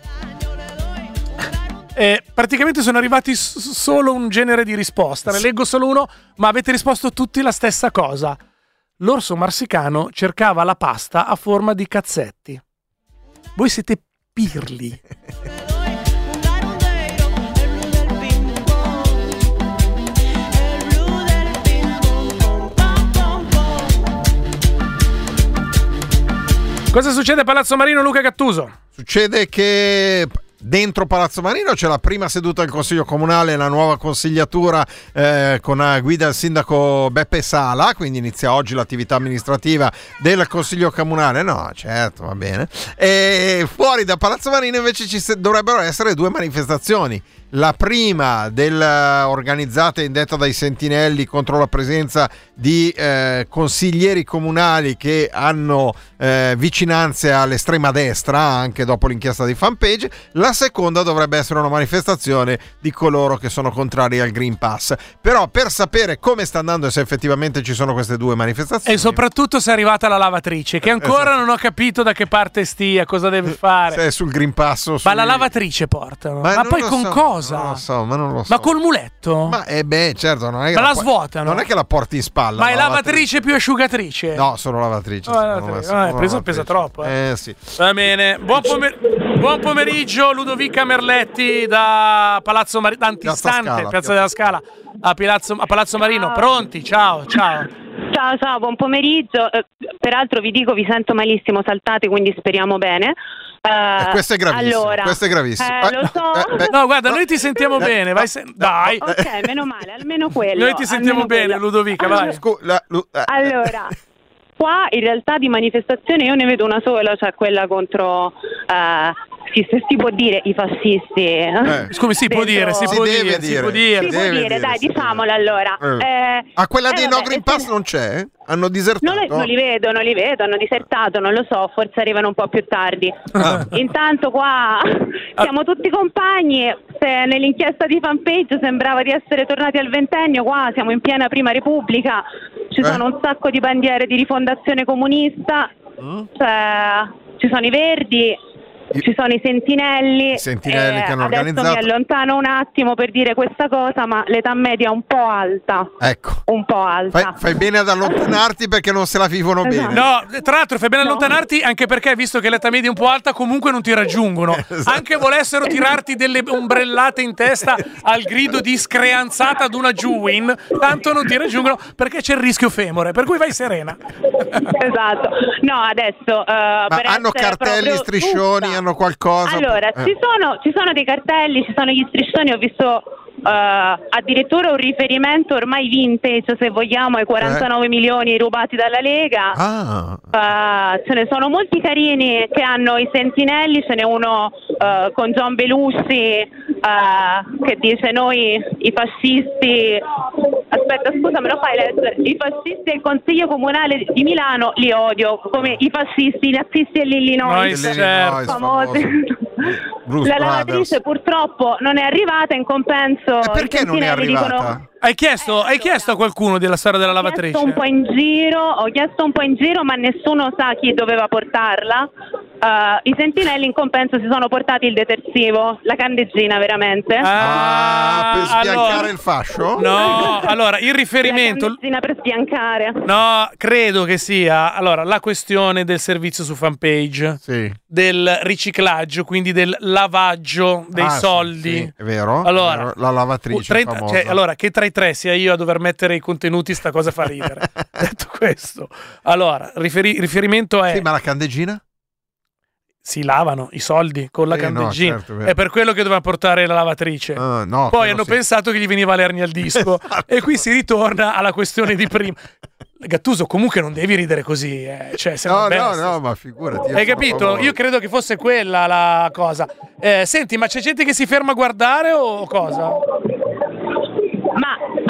S1: eh, praticamente sono arrivati s- solo un genere di risposta. Ne leggo solo uno, ma avete risposto tutti la stessa cosa. L'orso marsicano cercava la pasta a forma di cazzetti. Voi siete pirli. Cosa succede a Palazzo Marino, Luca Gattuso?
S2: Succede che dentro Palazzo Marino c'è la prima seduta del Consiglio Comunale, la nuova consigliatura eh, con a guida il sindaco Beppe Sala, quindi inizia oggi l'attività amministrativa del Consiglio Comunale. No, certo, va bene. E fuori da Palazzo Marino invece ci se- dovrebbero essere due manifestazioni. La prima del, eh, organizzata e indetta dai sentinelli contro la presenza di eh, consiglieri comunali che hanno eh, vicinanze all'estrema destra, anche dopo l'inchiesta di fanpage. La seconda dovrebbe essere una manifestazione di coloro che sono contrari al Green Pass. Però per sapere come sta andando e se effettivamente ci sono queste due manifestazioni...
S1: E soprattutto se è arrivata la lavatrice, che ancora non ho capito da che parte stia, cosa deve fare.
S2: se è sul Green Pass o
S1: Ma
S2: sui-
S1: la lavatrice portano. Ma,
S2: non
S1: poi con
S2: so,
S1: cosa?
S2: Non lo so, ma non lo so.
S1: Ma col muletto?
S2: Ma eh beh, certo, non è che
S1: Ma la
S2: pu-
S1: svuotano?
S2: Non è che la porti in spalla.
S1: Ma è
S2: la
S1: lavatrice più asciugatrice?
S2: No, sono lavatrice.
S1: Oh, lavatrice.
S2: me, sono
S1: Ah, pesa-
S2: lavatrice.
S1: pesa troppo,
S2: Eh sì.
S1: Va bene. Buon, pomer- buon pomeriggio, Ludovica Merletti da Palazzo Marino, da antistante,
S2: Scala,
S1: Piazza della Scala, a Palazzo, a Palazzo Marino. Pronti? Ciao, ciao.
S6: Ciao, ciao, buon pomeriggio. Eh, peraltro vi dico, vi sento malissimo, saltate, quindi speriamo bene. Eh,
S2: Eh, questo è gravissimo,
S6: Allora,
S2: questo è gravissimo.
S6: eh,
S2: Eh,
S6: lo so.
S2: eh, beh,
S1: No, guarda, noi ti sentiamo
S2: Eh,
S1: bene. Vai se- Dai.
S6: Ok, meno male, almeno quello.
S1: Noi ti sentiamo bene,
S6: quello.
S1: Ludovica, vai.
S2: scu- la- lu- eh,
S6: Allora, qua in realtà di manifestazione io ne vedo una sola, cioè quella contro, eh, si, se si può dire, i fascisti.
S2: Eh.
S1: Scusi, si può dire, si
S2: Si
S1: può
S2: deve
S1: dire, si può dire.
S6: Si può dire,
S2: dire,
S6: dai, diciamolo allora.
S2: Eh.
S6: Eh,
S2: Ah, quella
S6: eh,
S2: dei
S6: vabbè,
S2: No Green Pass non c'è? Hanno disertato?
S6: Non, non li vedo, non li vedo, hanno disertato, non lo so, forse arrivano un po' più tardi.
S2: Ah.
S6: Intanto qua siamo tutti compagni, se nell'inchiesta di fanpage sembrava di essere tornati al ventennio, qua siamo in piena prima repubblica, ci
S2: Eh?
S6: sono un sacco di bandiere di rifondazione comunista,
S2: Mm?
S6: cioè, ci sono i verdi, ci sono i sentinelli.
S2: I sentinelli
S6: eh,
S2: che hanno
S6: adesso
S2: organizzato.
S6: mi allontano un attimo per dire questa cosa, ma l'età media è un po' alta,
S2: Ecco.
S6: un po' alta.
S2: Fai, fai bene ad allontanarti perché non se la vivono
S6: Esatto.
S2: bene.
S1: No, tra l'altro fai bene a
S6: No.
S1: allontanarti anche perché visto che l'età media è un po' alta comunque non ti raggiungono.
S2: Esatto.
S1: Anche volessero tirarti delle ombrellate in testa al grido di screanzata ad una Juwin, tanto non ti raggiungono perché c'è il rischio femore, per cui vai serena.
S6: esatto. No, adesso eh,
S2: Ma
S6: per
S2: hanno cartelli, striscioni, hanno qualcosa?
S6: Allora,
S2: Eh.
S6: ci, sono, ci sono dei cartelli, ci sono gli striscioni, ho visto eh, addirittura un riferimento ormai vintage, se vogliamo, ai 49 milioni rubati dalla Lega.
S2: Ah,
S6: Eh, ce ne sono molti carini che hanno i sentinelli, ce n'è uno eh, con John Belushi eh, che dice noi i fascisti, aspetta scusa me lo fai leggere, i fascisti del Consiglio Comunale di Milano li odio, come i fascisti, i nazisti dell'Illinois.
S1: Noi,
S2: Illinois,
S6: famosi.
S2: Bruce
S6: La
S2: Brothers.
S6: lavatrice purtroppo non è arrivata, in compenso
S2: E perché non è arrivata?
S6: dicono
S1: Hai chiesto, hai chiesto a qualcuno della storia della
S6: ho chiesto
S1: lavatrice?
S6: un po' in giro, ho chiesto un po' in giro, ma nessuno sa chi doveva portarla. Eh, I sentinelli in compenso si sono portati il detersivo, la candeggina veramente.
S2: Ah, per sbiancare
S1: allora-
S2: il fascio?
S1: No, allora il
S6: La
S1: riferimento.
S6: candeggina per sbiancare.
S1: No, credo che sia allora la questione del servizio su fanpage,
S2: Sì.
S1: del riciclaggio, quindi del lavaggio dei
S2: Ah, sì,
S1: soldi.
S2: sì, è vero.
S1: Allora,
S2: è vero, la lavatrice
S1: 30
S2: famosa.
S1: cioè, allora, che tra i tre sia io a dover mettere i contenuti, sta cosa fa ridere. Detto questo, allora, riferi- riferimento è
S2: Sì, ma la candeggina?
S1: si lavano i soldi con la
S2: Eh, no,
S1: candeggina.
S2: certo, è
S1: per quello che doveva portare la lavatrice.
S2: Ah, no,
S1: Poi hanno
S2: sì.
S1: pensato che gli veniva l'ernia al disco.
S2: Esatto.
S1: E qui si ritorna alla questione di prima. Gattuso, comunque non devi ridere così. eh. Cioè,
S2: No, no, no, ma figurati.
S1: Hai capito? Io credo che fosse quella la cosa. Eh, senti, ma c'è gente che si ferma a guardare o cosa?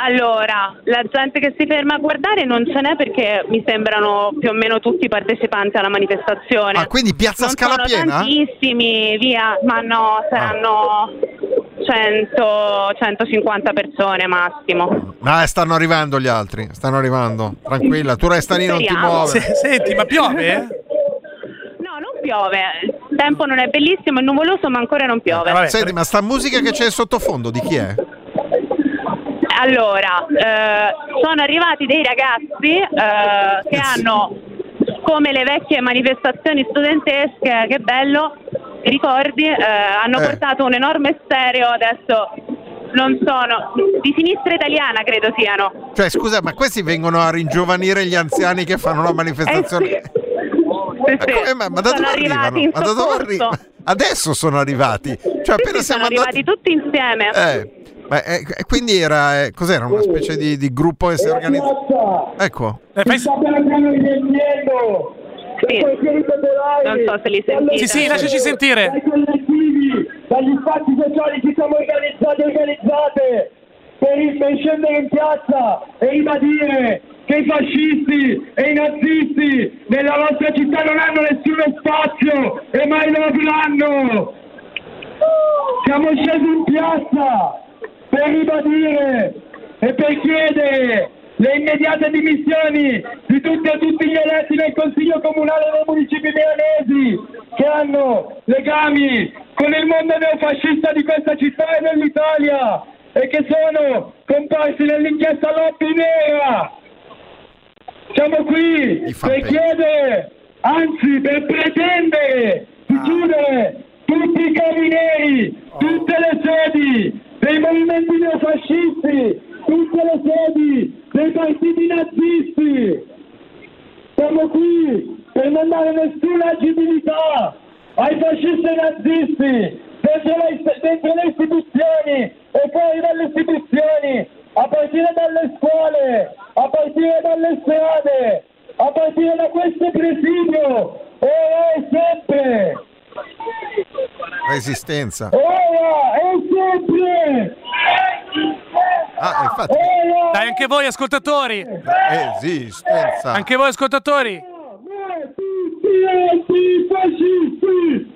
S6: Allora, la gente che si ferma a guardare non ce n'è perché mi sembrano più o meno tutti partecipanti alla manifestazione.
S2: Ah, quindi Piazza
S6: non
S2: Scala
S6: sono
S2: piena?
S6: tantissimi, via, ma no, saranno 100, 150 persone massimo.
S2: Eh, stanno arrivando gli altri. Stanno arrivando. Tranquilla, tu resta lì, non ti muove.
S1: Se- senti, ma piove? eh?
S6: No, non piove, il tempo non è bellissimo, è nuvoloso, ma ancora non piove.
S1: Eh, vabbè.
S2: Senti, ma sta musica che c'è in sottofondo di chi è?
S6: Allora, eh, sono arrivati dei ragazzi eh, che hanno, come le vecchie manifestazioni studentesche, che bello, ricordi, eh, hanno
S2: Eh.
S6: portato un enorme stereo, adesso non sono, di sinistra italiana credo siano.
S2: Cioè, scusa, ma questi vengono a ringiovanire gli anziani che fanno la
S6: Eh
S2: manifestazione?
S6: sì. Sì,
S2: Ma,
S6: sì.
S2: come- ma- ma da
S6: sono
S2: dove
S6: arrivati
S2: Ma da dove arrivano? Adesso sono arrivati. Cioè, appena siamo
S6: sono
S2: andati.
S6: arrivati tutti insieme.
S2: Eh, ma, eh, e quindi era. eh, cos'era? Una specie di, di gruppo che si è organizzato. Ecco.
S1: Eh, fai-
S6: Sì. Non so se li sentite.
S1: Sì, sì, lasciaci sentire.
S7: dai collettivi, dagli spazi sociali ci siamo organizzati e organizzate per, per scendere in piazza e ribadire che i fascisti e i nazisti nella nostra città non hanno nessuno spazio e mai lo avranno. Siamo scesi in piazza per ribadire e per chiedere le immediate dimissioni di tutti e tutti gli eletti nel Consiglio Comunale dei municipi milanesi che hanno legami con il mondo neofascista di questa città e dell'Italia e che sono comparsi nell'inchiesta Lobby Nera. Siamo qui per
S2: pe-
S7: chiedere, anzi per pretendere di chiudere tutti i carabinieri, tutte le sedi dei movimenti neofascisti, tutte le sedi dei partiti nazisti. Siamo qui per non dare nessuna agibilità ai fascisti nazisti dentro le, dentro le istituzioni e fuori dalle istituzioni, a partire dalle scuole, a partire dalle strade, a partire da questo presidio, ora e sempre,
S2: Resistenza.
S7: e
S2: Ah, infatti.
S1: Dai, anche voi ascoltatori.
S2: Resistenza.
S1: Anche voi ascoltatori.
S7: tutti i fascisti!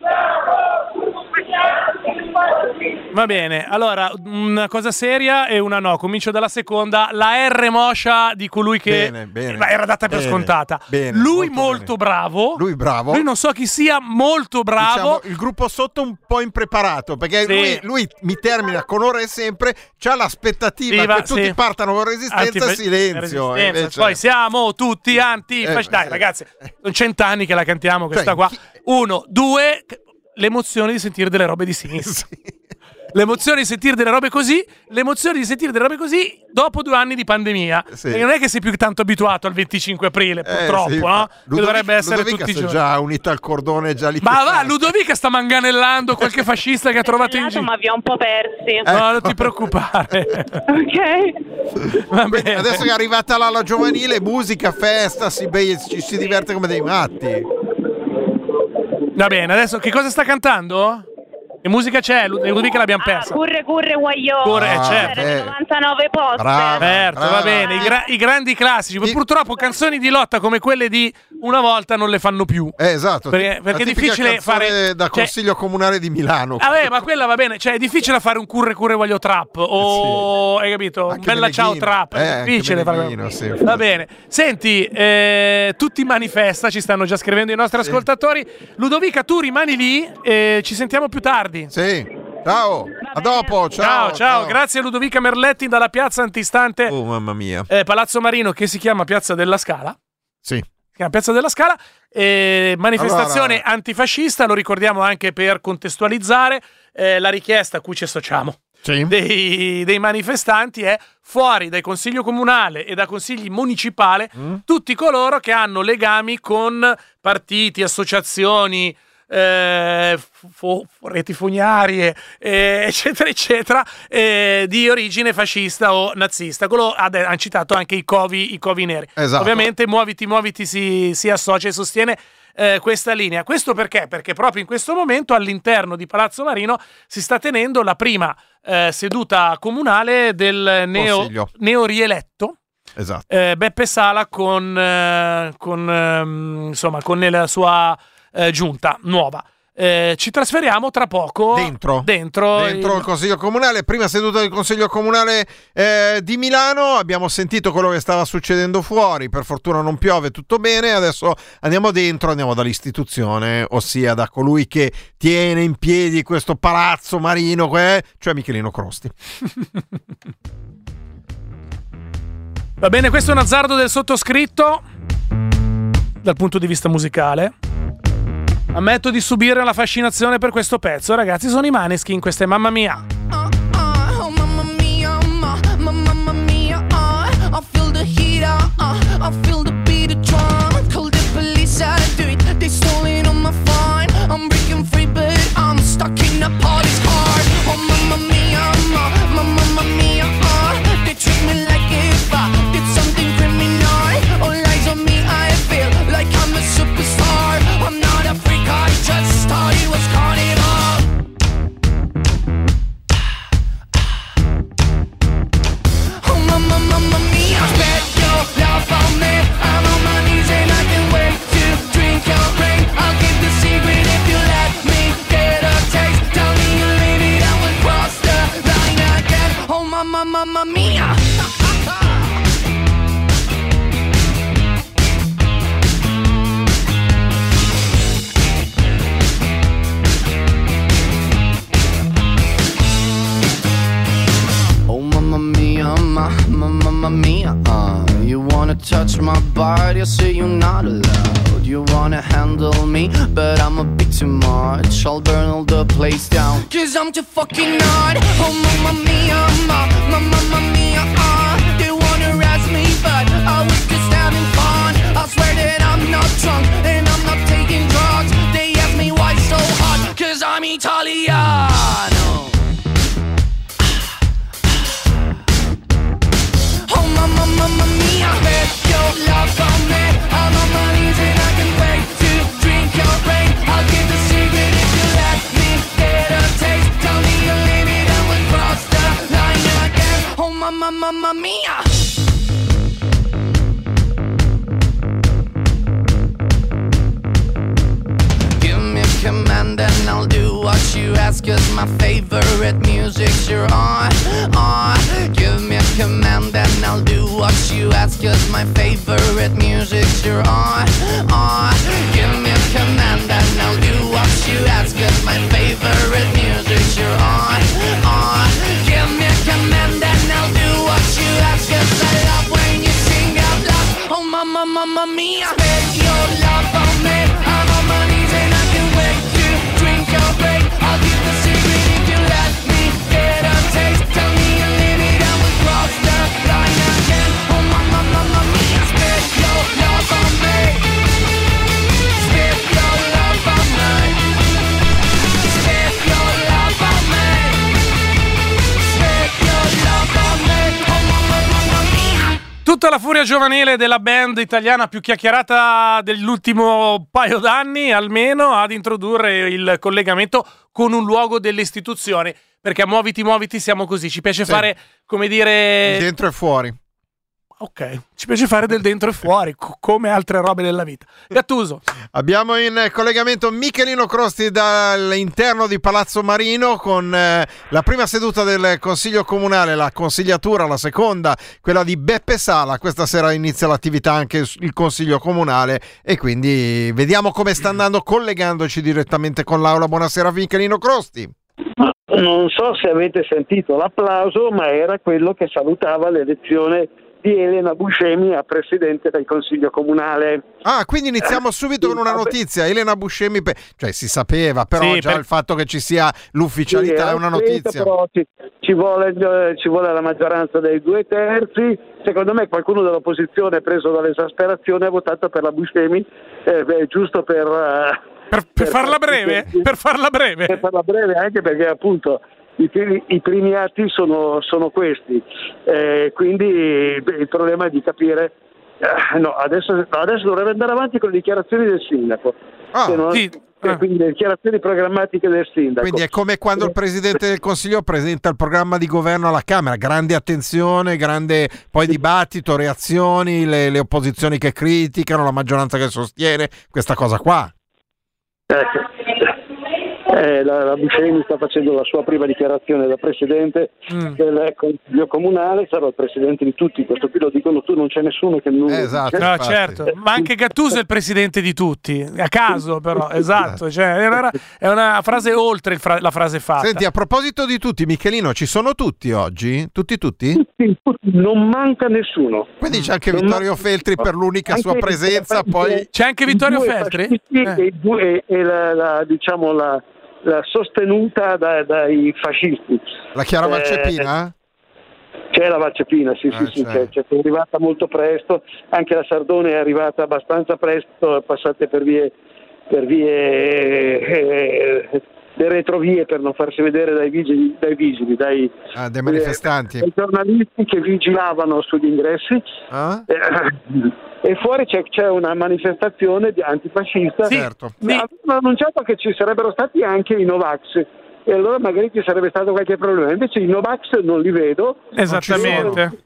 S1: Va bene, allora una cosa seria e una no. Comincio dalla seconda. La R moscia di colui che
S2: Bene, bene.
S1: Ma era data per
S2: Bene,
S1: scontata.
S2: bene,
S1: Lui
S2: molto
S1: molto, bravo.
S2: Lui bravo.
S1: Lui non so chi sia, molto bravo.
S2: Diciamo, il gruppo sotto un po' impreparato perché
S1: Sì.
S2: lui, lui mi termina con ora e sempre c'ha l'aspettativa
S1: Viva,
S2: che tutti
S1: sì.
S2: partano con resistenza
S1: Antifa-
S2: silenzio
S1: resistenza.
S2: invece-
S1: Poi siamo tutti anti
S2: Eh,
S1: Dai,
S2: sì.
S1: ragazzi, sono cent'anni che la cantiamo questa
S2: Cioè,
S1: qua.
S2: chi-
S1: Uno, due, l'emozione di sentire delle robe di sinistra.
S2: Sì.
S1: L'emozione di sentire delle robe così, l'emozione di sentire delle robe così dopo due anni di pandemia.
S2: Sì.
S1: Perché non è che sei più tanto abituato al 25 aprile,
S2: Eh,
S1: purtroppo,
S2: sì,
S1: no? Che
S2: Ludovica-
S1: dovrebbe essere
S2: Ludovica
S1: tutti i giorni.
S2: già unita al cordone già lì.
S1: Ma va, Ludovica sta manganellando qualche fascista che ha trovato in giro.
S6: ma vi ho un po' persi.
S1: No, non ti preoccupare.
S6: ok.
S1: Va bene.
S2: Adesso che è arrivata l'ala giovanile, musica, festa, si, be- ci si diverte come dei matti.
S1: Va bene, adesso che cosa sta cantando? Che musica c'è? Lu- Ludovica l'abbiamo persa.
S6: Curre curre guagliò.
S1: Curre, eh, certo.
S6: Le 99 poste.
S1: Certo, va bene, i, gra- i grandi classici. Purtroppo canzoni di lotta come quelle di una volta non le fanno più.
S2: Eh, esatto.
S1: Perché, perché è difficile fare.
S2: da
S1: cioè-
S2: consiglio comunale di Milano.
S1: Vabbè, ma quella va bene, cioè è difficile fare un curre curre voglio trap o hai capito? Un
S2: Anche
S1: bella ciao trap,
S2: Eh,
S1: è difficile fare
S2: sì.
S1: Va bene. Senti, eh, tutti manifesta, ci stanno già scrivendo i nostri ascoltatori. Ludovica, tu rimani lì e ci sentiamo più tardi.
S2: Sì. Ciao, a dopo. Ciao,
S1: Ciao, ciao, grazie a Ludovica Merletti dalla piazza antistante
S2: Oh, mamma mia.
S1: eh, Palazzo Marino che si chiama Piazza della Scala.
S2: Sì.
S1: Si chiama Piazza della Scala. Eh, manifestazione
S2: Allora-
S1: antifascista, lo ricordiamo anche per contestualizzare eh, la richiesta a cui ci associamo. Dei, dei manifestanti è fuori dal consiglio comunale e da consigli municipali
S2: Mm.
S1: tutti coloro che hanno legami con partiti, associazioni, eh, fo- reti fognarie, eh, eccetera, eccetera, eh, di origine fascista o nazista. Quello ha, de- hanno citato anche i covi, i covi neri.
S2: Esatto.
S1: Ovviamente Muoviti, Muoviti si, si associa e sostiene eh, questa linea. Questo perché? Perché proprio in questo momento all'interno di Palazzo Marino si sta tenendo la prima eh, seduta comunale del neo,
S2: Consiglio.
S1: neorieletto
S2: Esatto.
S1: eh, Beppe Sala con, eh, con, ehm, insomma, con la sua eh, giunta nuova. Eh, ci trasferiamo tra poco
S2: Dentro.
S1: dentro,
S2: Dentro
S1: il-
S2: il Consiglio Comunale, prima seduta del Consiglio Comunale eh, di Milano, abbiamo sentito quello che stava succedendo fuori, per fortuna non piove, tutto bene, adesso andiamo dentro, andiamo dall'istituzione, ossia da colui che tiene in piedi questo palazzo marino, que- cioè Michelino Crosti.
S1: Va bene, questo è un azzardo del sottoscritto dal punto di vista musicale. Ammetto di subire la fascinazione per questo pezzo, ragazzi. Sono i Maneskin, questa è mamma mia.
S8: Oh, mamma my favorite music's you're on, uh, on uh. Give me a command and I'll do what you ask Cause my favorite music's you're on, uh, on
S1: Tutta la furia giovanile della band italiana più chiacchierata dell'ultimo paio d'anni, almeno, ad introdurre il collegamento con un luogo delle istituzioni. Perché a Muoviti Muoviti siamo così, ci piace
S2: Sì.
S1: fare, come dire...
S2: Dentro e fuori.
S1: Ok, ci piace fare del dentro e fuori, co- come altre robe della vita. Gattuso,
S2: Abbiamo in collegamento Michelino Crosti dall'interno di Palazzo Marino con eh, la prima seduta del Consiglio Comunale, la consigliatura, la seconda, quella di Beppe Sala. Questa sera inizia l'attività anche il Consiglio Comunale e quindi vediamo come sta andando collegandoci direttamente con l'Aula. Buonasera Michelino Crosti.
S9: Non so se avete sentito l'applauso, ma era quello che salutava l'elezione di Elena Buscemi a presidente del Consiglio Comunale.
S2: Ah, quindi iniziamo subito con una notizia. Elena Buscemi, pe- cioè si sapeva, però
S9: Sì,
S2: già
S9: per-
S2: il fatto che ci sia l'ufficialità
S9: Sì,
S2: è una notizia.
S9: Però ci, ci vuole, eh, ci vuole la maggioranza dei due terzi. Secondo me qualcuno dell'opposizione, preso dall'esasperazione, ha votato per la Buscemi, eh, beh, giusto per... eh,
S1: per, farla breve? Per farla breve?
S9: Per farla breve anche perché appunto i primi, i primi atti sono, sono questi. Eh, quindi beh, il problema è di capire... eh, no, adesso, adesso dovrebbe andare avanti con le dichiarazioni del sindaco.
S2: Ah,
S9: non-
S1: sì.
S9: che quindi le dichiarazioni programmatiche del sindaco.
S2: Quindi è come quando il Presidente del Consiglio presenta il programma di governo alla Camera, grande attenzione, grande poi dibattito, reazioni, le, le opposizioni che criticano, la maggioranza che sostiene, questa cosa qua.
S9: Ecco. Eh, la, la Buscemi sta facendo la sua prima dichiarazione da presidente
S1: Mm.
S9: del Consiglio Comunale, sarà il presidente di tutti, questo qui lo dicono tu, non c'è nessuno che non...
S2: Esatto.
S1: No, certo, ma anche Gattuso è il presidente di tutti, a caso però, esatto, cioè, è, una, è una frase oltre fra- la frase fatta.
S2: Senti, a proposito di tutti, Michelino, ci sono tutti oggi? Tutti, tutti?
S9: Tutti, tutti, non manca nessuno.
S2: Quindi c'è anche
S9: Non
S2: Vittorio
S9: manca-
S2: Feltri per l'unica
S9: Anche
S2: sua presenza, poi...
S1: C'è anche Vittorio Feltri? Eh.
S9: E, due- e la, la- diciamo la sostenuta da- dai fascisti.
S2: La Chiara
S9: Eh,
S2: Valcepina?
S9: C'è la Valcepina, sì,
S2: Ah,
S9: sì, sì,
S2: c'è.
S9: c'è, c'è, è arrivata molto presto, anche la Sardone è arrivata abbastanza presto, passate per vie, per vie eh, le retrovie per non farsi vedere dai vigili, dai, vigili, dai,
S2: Ah, dei manifestanti.
S9: dai giornalisti che vigilavano sugli ingressi.
S2: Ah?
S9: Eh, e fuori c'è, c'è una manifestazione di antifascista.
S1: Sì,
S2: Certo.
S1: sì.
S9: Hanno annunciato che ci sarebbero stati anche i Novax. E allora magari ci sarebbe stato qualche problema. Invece i Novax non li vedo.
S1: Esattamente.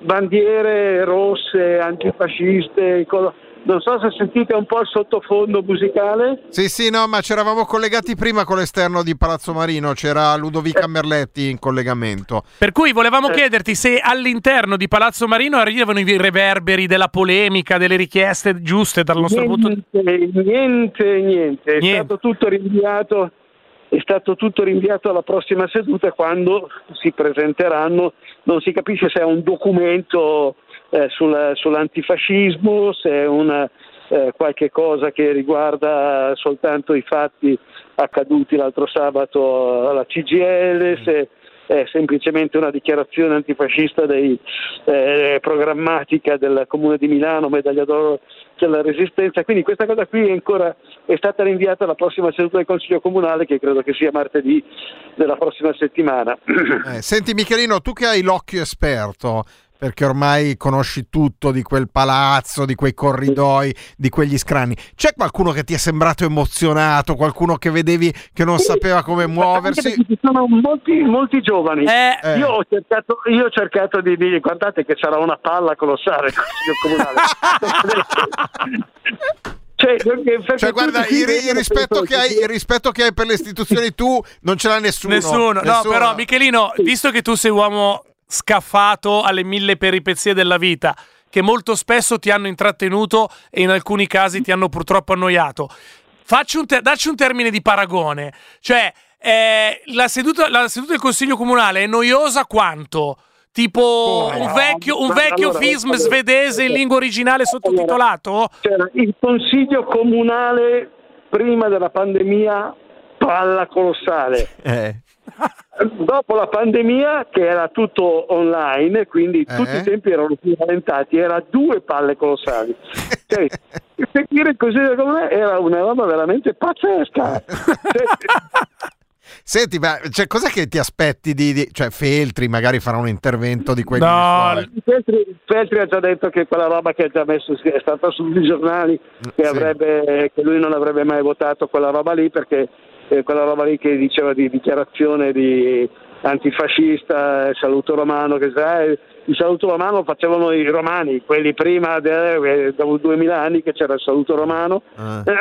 S9: Bandiere rosse, antifasciste, co- non so se sentite un po' il sottofondo musicale.
S2: Sì, sì, no, ma ci eravamo collegati prima con l'esterno di Palazzo Marino, c'era Ludovica Merletti in collegamento.
S1: Per cui volevamo
S9: Eh.
S1: chiederti se all'interno di Palazzo Marino arrivano i reverberi della polemica, delle richieste giuste dal nostro punto di
S9: Niente, niente, niente. È
S1: Niente.
S9: stato tutto rinviato. È stato tutto rinviato alla prossima seduta quando si presenteranno, non si capisce se è un documento eh, sul- sull'antifascismo, se è una, eh, qualche cosa che riguarda soltanto i fatti accaduti l'altro sabato alla CGL, se è semplicemente una dichiarazione antifascista dei, eh, programmatica del Comune di Milano, medaglia d'oro della Resistenza. Quindi questa cosa qui è ancora è stata rinviata alla prossima seduta del Consiglio Comunale, che credo che sia martedì della prossima settimana.
S2: Eh, senti Michelino, tu che hai l'occhio esperto, perché ormai conosci tutto di quel palazzo, di quei corridoi, di quegli scranni, c'è qualcuno che ti è sembrato emozionato, qualcuno che vedevi che non sapeva come muoversi?
S9: ci sono molti, molti giovani.
S1: Eh,
S9: Io, ho cercato, io ho cercato di dire, guardate che sarà una palla colossale. Cioè,
S2: Cioè, guarda, il, il rispetto hai, il rispetto che hai per le istituzioni tu non ce l'ha nessuno.
S1: Nessuno. No, però Michelino, visto che tu sei uomo scaffato alle mille peripezie della vita, che molto spesso ti hanno intrattenuto e in alcuni casi ti hanno purtroppo annoiato, facci un te- dacci un termine di paragone. Cioè, eh, la, seduta, la seduta del Consiglio Comunale è noiosa quanto? Tipo un vecchio, un vecchio
S9: allora,
S1: film
S9: allora,
S1: svedese in lingua originale sottotitolato?
S9: C'era il consiglio comunale prima della pandemia, palla colossale.
S2: Eh.
S9: Dopo la pandemia, che era tutto online, quindi tutti
S2: Eh?
S9: i tempi erano più rallentati, era due palle colossali. Cioè, seguire il consiglio comunale era una roba veramente pazzesca. Cioè,
S2: Senti, ma cioè, cos'è che ti aspetti di, di- Cioè, Feltri magari farà un intervento di quelli
S1: No.
S9: Feltri, Feltri ha già detto che quella roba che ha già messo è stata sui giornali, che,
S2: sì.
S9: avrebbe, che lui non avrebbe mai votato quella roba lì perché eh, quella roba lì che diceva di dichiarazione di antifascista, eh, saluto romano, che eh, il saluto romano lo facevano i romani, quelli prima, de- eh, dopo 2000 anni che c'era il saluto romano.
S2: Ah.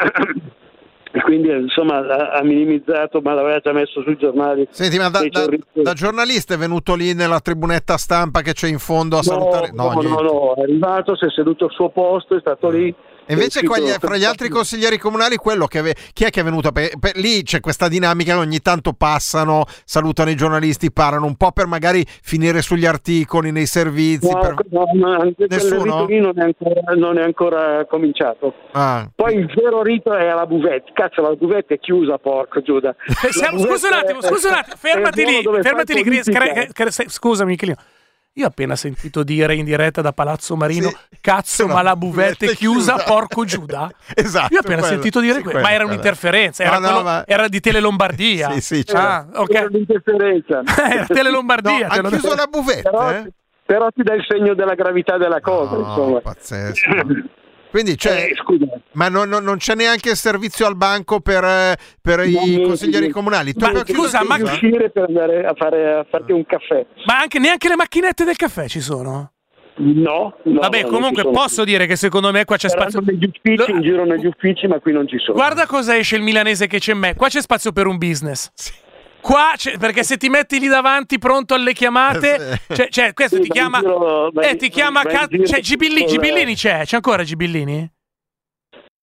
S9: E quindi insomma ha, minimizzato, ma l'aveva già messo sui giornali.
S2: Senti, ma da, da- da giornalista è venuto lì nella tribunetta stampa che c'è in fondo a salutare?
S9: No, no,
S2: niente.
S9: no, è arrivato, si è seduto al suo posto, è stato lì.
S2: E invece fra gli altri consiglieri comunali, quello che ave- chi è che è venuto? Per, per- lì c'è questa dinamica che ogni tanto passano, salutano i giornalisti, parlano un po' per magari finire sugli articoli, nei servizi.
S9: No,
S2: per-
S9: no, quel
S2: Nessuno?
S9: rito lì non è, ancora, non è ancora cominciato.
S2: Ah.
S9: Poi il vero rito è la buvette. Cazzo, la buvette è chiusa, porco Giuda.
S1: Eh, siamo- scusa un attimo, scusa un attimo, fermati lì, fermati lì, Chris,
S9: politica.
S1: Io ho appena sentito dire in diretta da Palazzo Marino, cazzo, ma la buvette è chiusa, porco Giuda.
S2: Esatto.
S1: Io ho appena
S2: quello.
S1: sentito dire
S2: Sì,
S1: questo,
S2: quello,
S1: ma era
S2: quello.
S1: un'interferenza, era,
S2: No, no, ma-
S1: era di Tele Lombardia.
S2: Sì, sì, certo.
S1: Ah, ok.
S9: Era un'interferenza.
S1: Era Tele Lombardia.
S2: No, ha chiuso
S1: detto.
S2: la buvette?
S9: Però,
S2: eh?
S9: però ti dà il segno della gravità della cosa,
S2: No,
S9: insomma.
S2: pazzesco. Quindi cioè,
S9: Eh,
S2: ma non, non- non c'è neanche il servizio al banco per, per i consiglieri comunali. Tu
S1: Ma scusa, ma-
S9: uscire per andare a, fare, a farti un caffè.
S1: Ma anche, neanche le macchinette del caffè ci sono?
S9: No, no
S1: Vabbè, comunque posso dire che secondo me qua c'è
S9: Saranno
S1: spazio.
S9: negli uffici, in giro negli uffici, ma qui non ci sono.
S1: Guarda cosa esce il milanese che c'è in me. Qua c'è spazio per un business. Qua c'è, perché se ti metti lì davanti pronto alle chiamate,
S2: Eh,
S1: cioè, cioè, questo ti chiama. eh, ti chiama. ca- cioè, Gibillini, Gibillini c'è? C'è ancora Gibillini?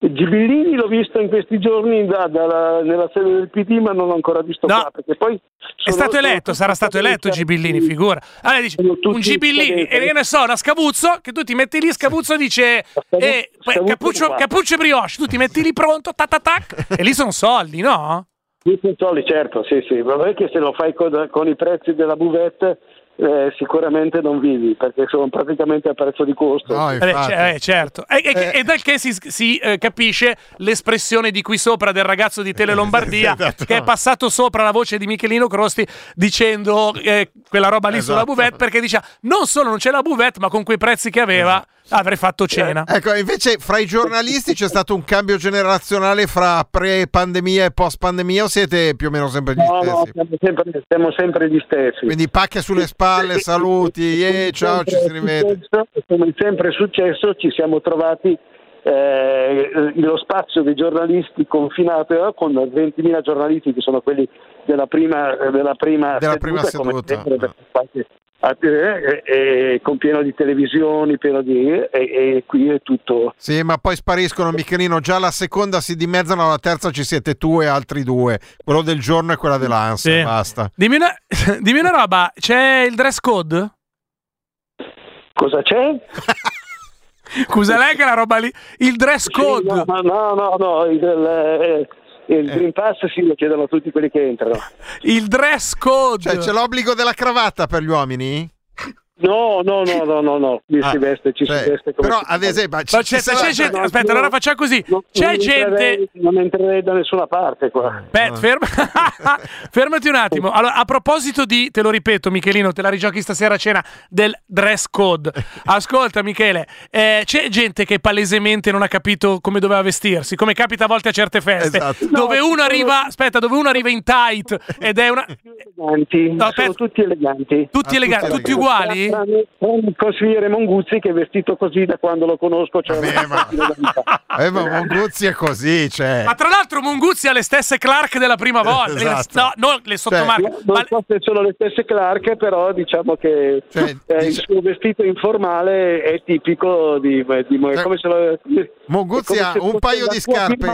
S9: Gibellini l'ho visto in questi giorni da- dalla- nella sede del PD, ma non l'ho ancora visto
S1: No.
S9: qua. Perché poi
S1: È stato eletto, sarà stato eletto Gibillini, figura. Allora dici,
S9: tutti
S1: un Gibillini, e che ne so, una Scavuzzo, che tu ti metti lì, Scavuzzo dice, eh, cappuccio, cappuccio brioche, tu ti metti lì pronto, tac tac tac, e lì sono soldi, no?
S9: Sì, soldi, certo, sì, sì. Ma non è che se lo fai con, con i prezzi della buvette eh, sicuramente non vivi, perché sono praticamente a prezzo di costo.
S2: No,
S1: Eh,
S2: infatti.
S1: c- eh, certo. E, e-
S2: Eh.
S1: e dal che si, si, eh, capisce l'espressione di qui sopra del ragazzo di Tele Lombardia
S2: Esatto.
S1: che è passato sopra la voce di Michelino Crosti dicendo eh, quella roba lì sulla
S2: Esatto.
S1: buvette perché diceva non solo non c'è la buvette ma con quei prezzi che aveva avrei fatto cena.
S2: Ecco, invece fra i giornalisti c'è stato un cambio generazionale fra pre-pandemia e post-pandemia o siete più o meno sempre gli
S9: No, no,
S2: stessi?
S9: siamo sempre, siamo sempre gli stessi.
S2: Quindi pacche sulle spalle, saluti, eh, ciao, ci si rivede.
S9: Come sempre è successo, ci siamo trovati eh, lo spazio dei giornalisti confinato eh, con 20.000 giornalisti che sono quelli della prima, della prima
S2: Della prima
S9: come
S2: seduta.
S9: sempre, fate- eh, eh, con pieno di televisioni, pieno di, e, e qui è tutto.
S2: Sì, ma poi spariscono Michelino, già la seconda si dimezzano, alla terza ci siete tu e altri due, quello del giorno e quella dell'ANSA,
S1: Sì.
S2: basta.
S1: Dimmi una, dimmi una roba, c'è il dress code?
S9: Cosa c'è?
S1: Scusa lei che la roba lì, il dress
S9: Sì,
S1: code.
S9: no, no, no, no, il, eh, il Green Pass sì, lo chiedono tutti quelli che entrano.
S1: Il dress code.
S2: Cioè, c'è l'obbligo della cravatta per gli uomini?
S9: No, no, no, no, no, no, qui
S2: Ah,
S9: si veste, ci
S2: cioè,
S9: si veste come
S2: però ad esempio, ci-
S1: c'è-
S2: ci
S1: c'è
S2: sarà-
S1: gente-
S9: no,
S1: aspetta,
S9: no,
S1: allora facciamo così.
S9: Non-
S1: C'è
S9: non
S1: gente.
S9: entrerei- non entrerei da nessuna parte qua.
S1: Aspetta, ferma- fermati un attimo. Allora, a proposito di, te lo ripeto, Michelino, te la rigiochi stasera a cena del dress code. Ascolta, Michele, eh, c'è gente che palesemente non ha capito come doveva vestirsi, come capita a volte a certe feste,
S2: Esatto.
S1: dove
S9: No,
S1: uno arriva, aspetta, dove uno arriva in tight ed è una.
S9: Eleganti,
S1: No,
S9: sono tutti eleganti.
S1: Tutti
S2: Ah,
S1: eleganti,
S2: tutti
S1: uguali?
S9: Tranne- consigliere Monguzzi che è vestito così da quando lo conosco. Cioè
S2: Vabbè, ma- Eh, ma Monguzzi è così, cioè.
S1: Ma tra l'altro, Munguzzi ha le stesse Clark della prima volta.
S2: Esatto.
S1: No, non le sottomarche.
S9: Non
S1: ma-
S9: so se sono le stesse Clark, però diciamo che
S2: Cioè,
S9: eh, il suo vestito informale è tipico di, di è come se lo,
S2: Monguzzi ha
S9: se
S2: un paio di scarpe.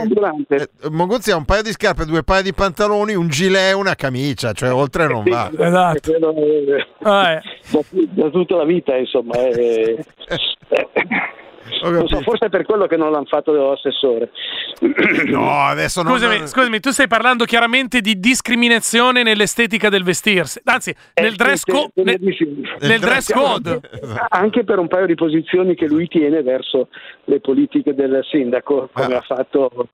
S2: Eh, Monguzzi ha un paio di scarpe, due paia di pantaloni, un gilet e una camicia, cioè oltre non va.
S1: Esatto. eh.
S9: da tutta la vita, insomma. Non so, forse è per quello che non l'hanno fatto assessore.
S2: No, adesso non...
S1: Scusami, scusami, tu stai parlando chiaramente di discriminazione nell'estetica del vestirsi, anzi, nel dress, co-
S9: Eh,
S1: nel, nel dress code.
S9: Anche per un paio di posizioni che lui tiene verso le politiche del sindaco, come
S2: Ah.
S9: ha fatto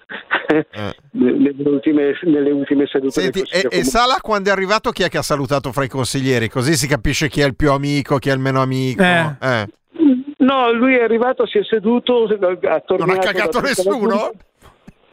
S9: nelle, ultime, nelle ultime sedute
S2: Senti, e, e. Sala quando è arrivato chi è che ha salutato fra i consiglieri? Così si capisce chi è il più amico, chi è il meno amico.
S1: Eh.
S2: Eh.
S9: No, lui è arrivato, si è seduto, ha
S2: Non ha cagato nessuno?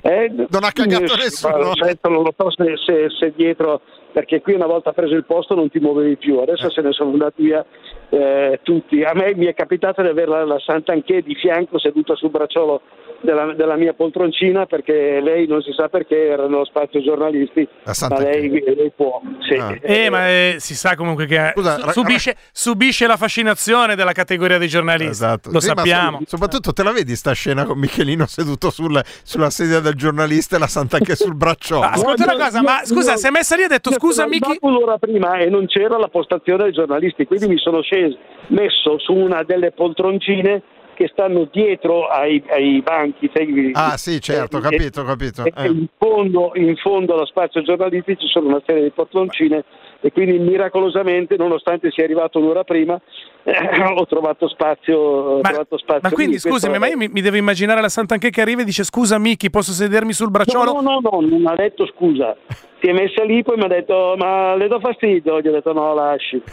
S9: Eh,
S2: Non ha cagato
S9: eh,
S2: nessuno?
S9: non lo so se, se- se dietro, perché qui una volta preso il posto non ti muovevi più, adesso
S2: Eh.
S9: se ne sono andati via eh, tutti. A me mi è capitato di avere la, la Sant'Anché di fianco seduta sul bracciolo della, della mia poltroncina perché lei non si sa perché era nello spazio giornalisti,
S2: La
S9: ma lei, lei può. Sì.
S2: Ah.
S1: Eh, ma eh, si sa comunque che
S2: Scusa,
S1: su-
S2: ra-
S1: subisce, subisce la fascinazione della categoria dei giornalisti.
S2: Esatto.
S1: Lo
S2: Sì,
S1: sappiamo.
S2: so- soprattutto te la vedi sta scena con Michelino seduto sul- sulla sedia del giornalista e la Sant'Anché sul bracciolo.
S1: Ah, Ascolta una cosa, ma scusa, si è messa lì e ha detto
S9: Io
S1: scusa
S9: sono
S1: Miki.
S9: arrivato un'ora prima e non c'era la postazione dei giornalisti, quindi mi sono sceso, messo su una delle poltroncine che stanno dietro ai, ai banchi. sai,
S2: Ah sì, certo, ho
S9: eh,
S2: capito, ho capito.
S9: e- e in, fondo, in fondo allo spazio giornalisti ci sono una serie di poltroncine e quindi miracolosamente, nonostante sia arrivato un'ora prima, eh, ho trovato spazio. ho
S1: Ma,
S9: trovato spazio
S1: ma quindi scusami, ma io mi, mi devo immaginare la Sant'Anché che arriva e dice scusa Miki, posso sedermi sul bracciolo?
S9: No, no, no, non ha detto scusa. Si è messa lì, poi mi ha detto, ma le do fastidio? Gli ho detto no, lasci.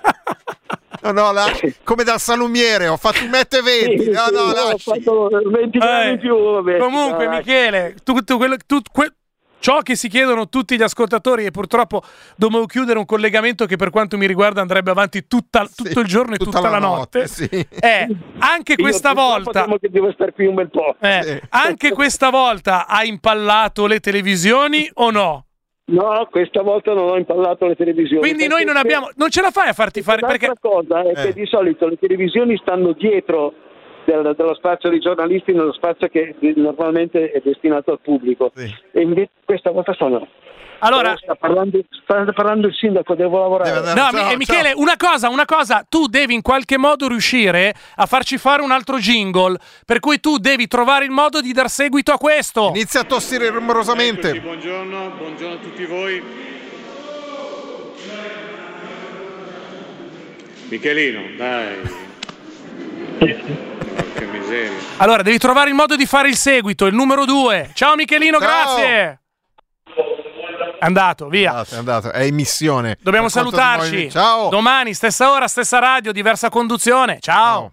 S2: No, no, la- come dal salumiere, ho fatto un metro e venti. No, no,
S9: ho
S2: lasci.
S9: fatto 20 grammi
S1: Eh,
S9: in più. vabbè.
S1: Comunque,
S9: Dai.
S1: Michele, tutto quello- tu- que- ciò che si chiedono tutti gli ascoltatori, e purtroppo dobbiamo chiudere un collegamento che per quanto mi riguarda andrebbe avanti tutta- tutto il giorno e tutta, la notte.
S2: sì.
S1: È anche
S9: Io
S1: questa volta.
S9: temo che devo stare qui un bel po'.
S1: eh,
S2: Sì.
S1: Anche questa volta ha impallato le televisioni o no?
S9: No, questa volta non ho impallato le televisioni.
S1: Quindi noi non abbiamo. Non ce la fai a farti fare. Perché.
S9: cosa è
S2: Eh.
S9: che di solito le televisioni stanno dietro del- dello spazio dei giornalisti nello spazio che normalmente è destinato al pubblico.
S2: Sì.
S9: E invece questa volta stanno.
S1: Allora.
S9: Sta parlando, sta parlando il sindaco, devo lavorare.
S1: No,
S2: Ciao,
S1: Mi- Michele, una cosa, una cosa, tu devi in qualche modo riuscire a farci fare un altro jingle, per cui tu devi trovare il modo di dar seguito a questo.
S2: Inizia a tossire
S3: Eccoci,
S2: rumorosamente.
S3: buongiorno, buongiorno a tutti voi. Michelino, dai. Porca miseria.
S1: Allora, devi trovare il modo di fare il seguito, il numero due. Ciao Michelino,
S2: Ciao.
S1: grazie. È andato, via.
S2: andato, è andato, è in missione.
S1: Dobbiamo salutarci.
S2: Ciao.
S1: Domani, stessa ora, stessa radio, diversa conduzione. Ciao.
S2: Ciao.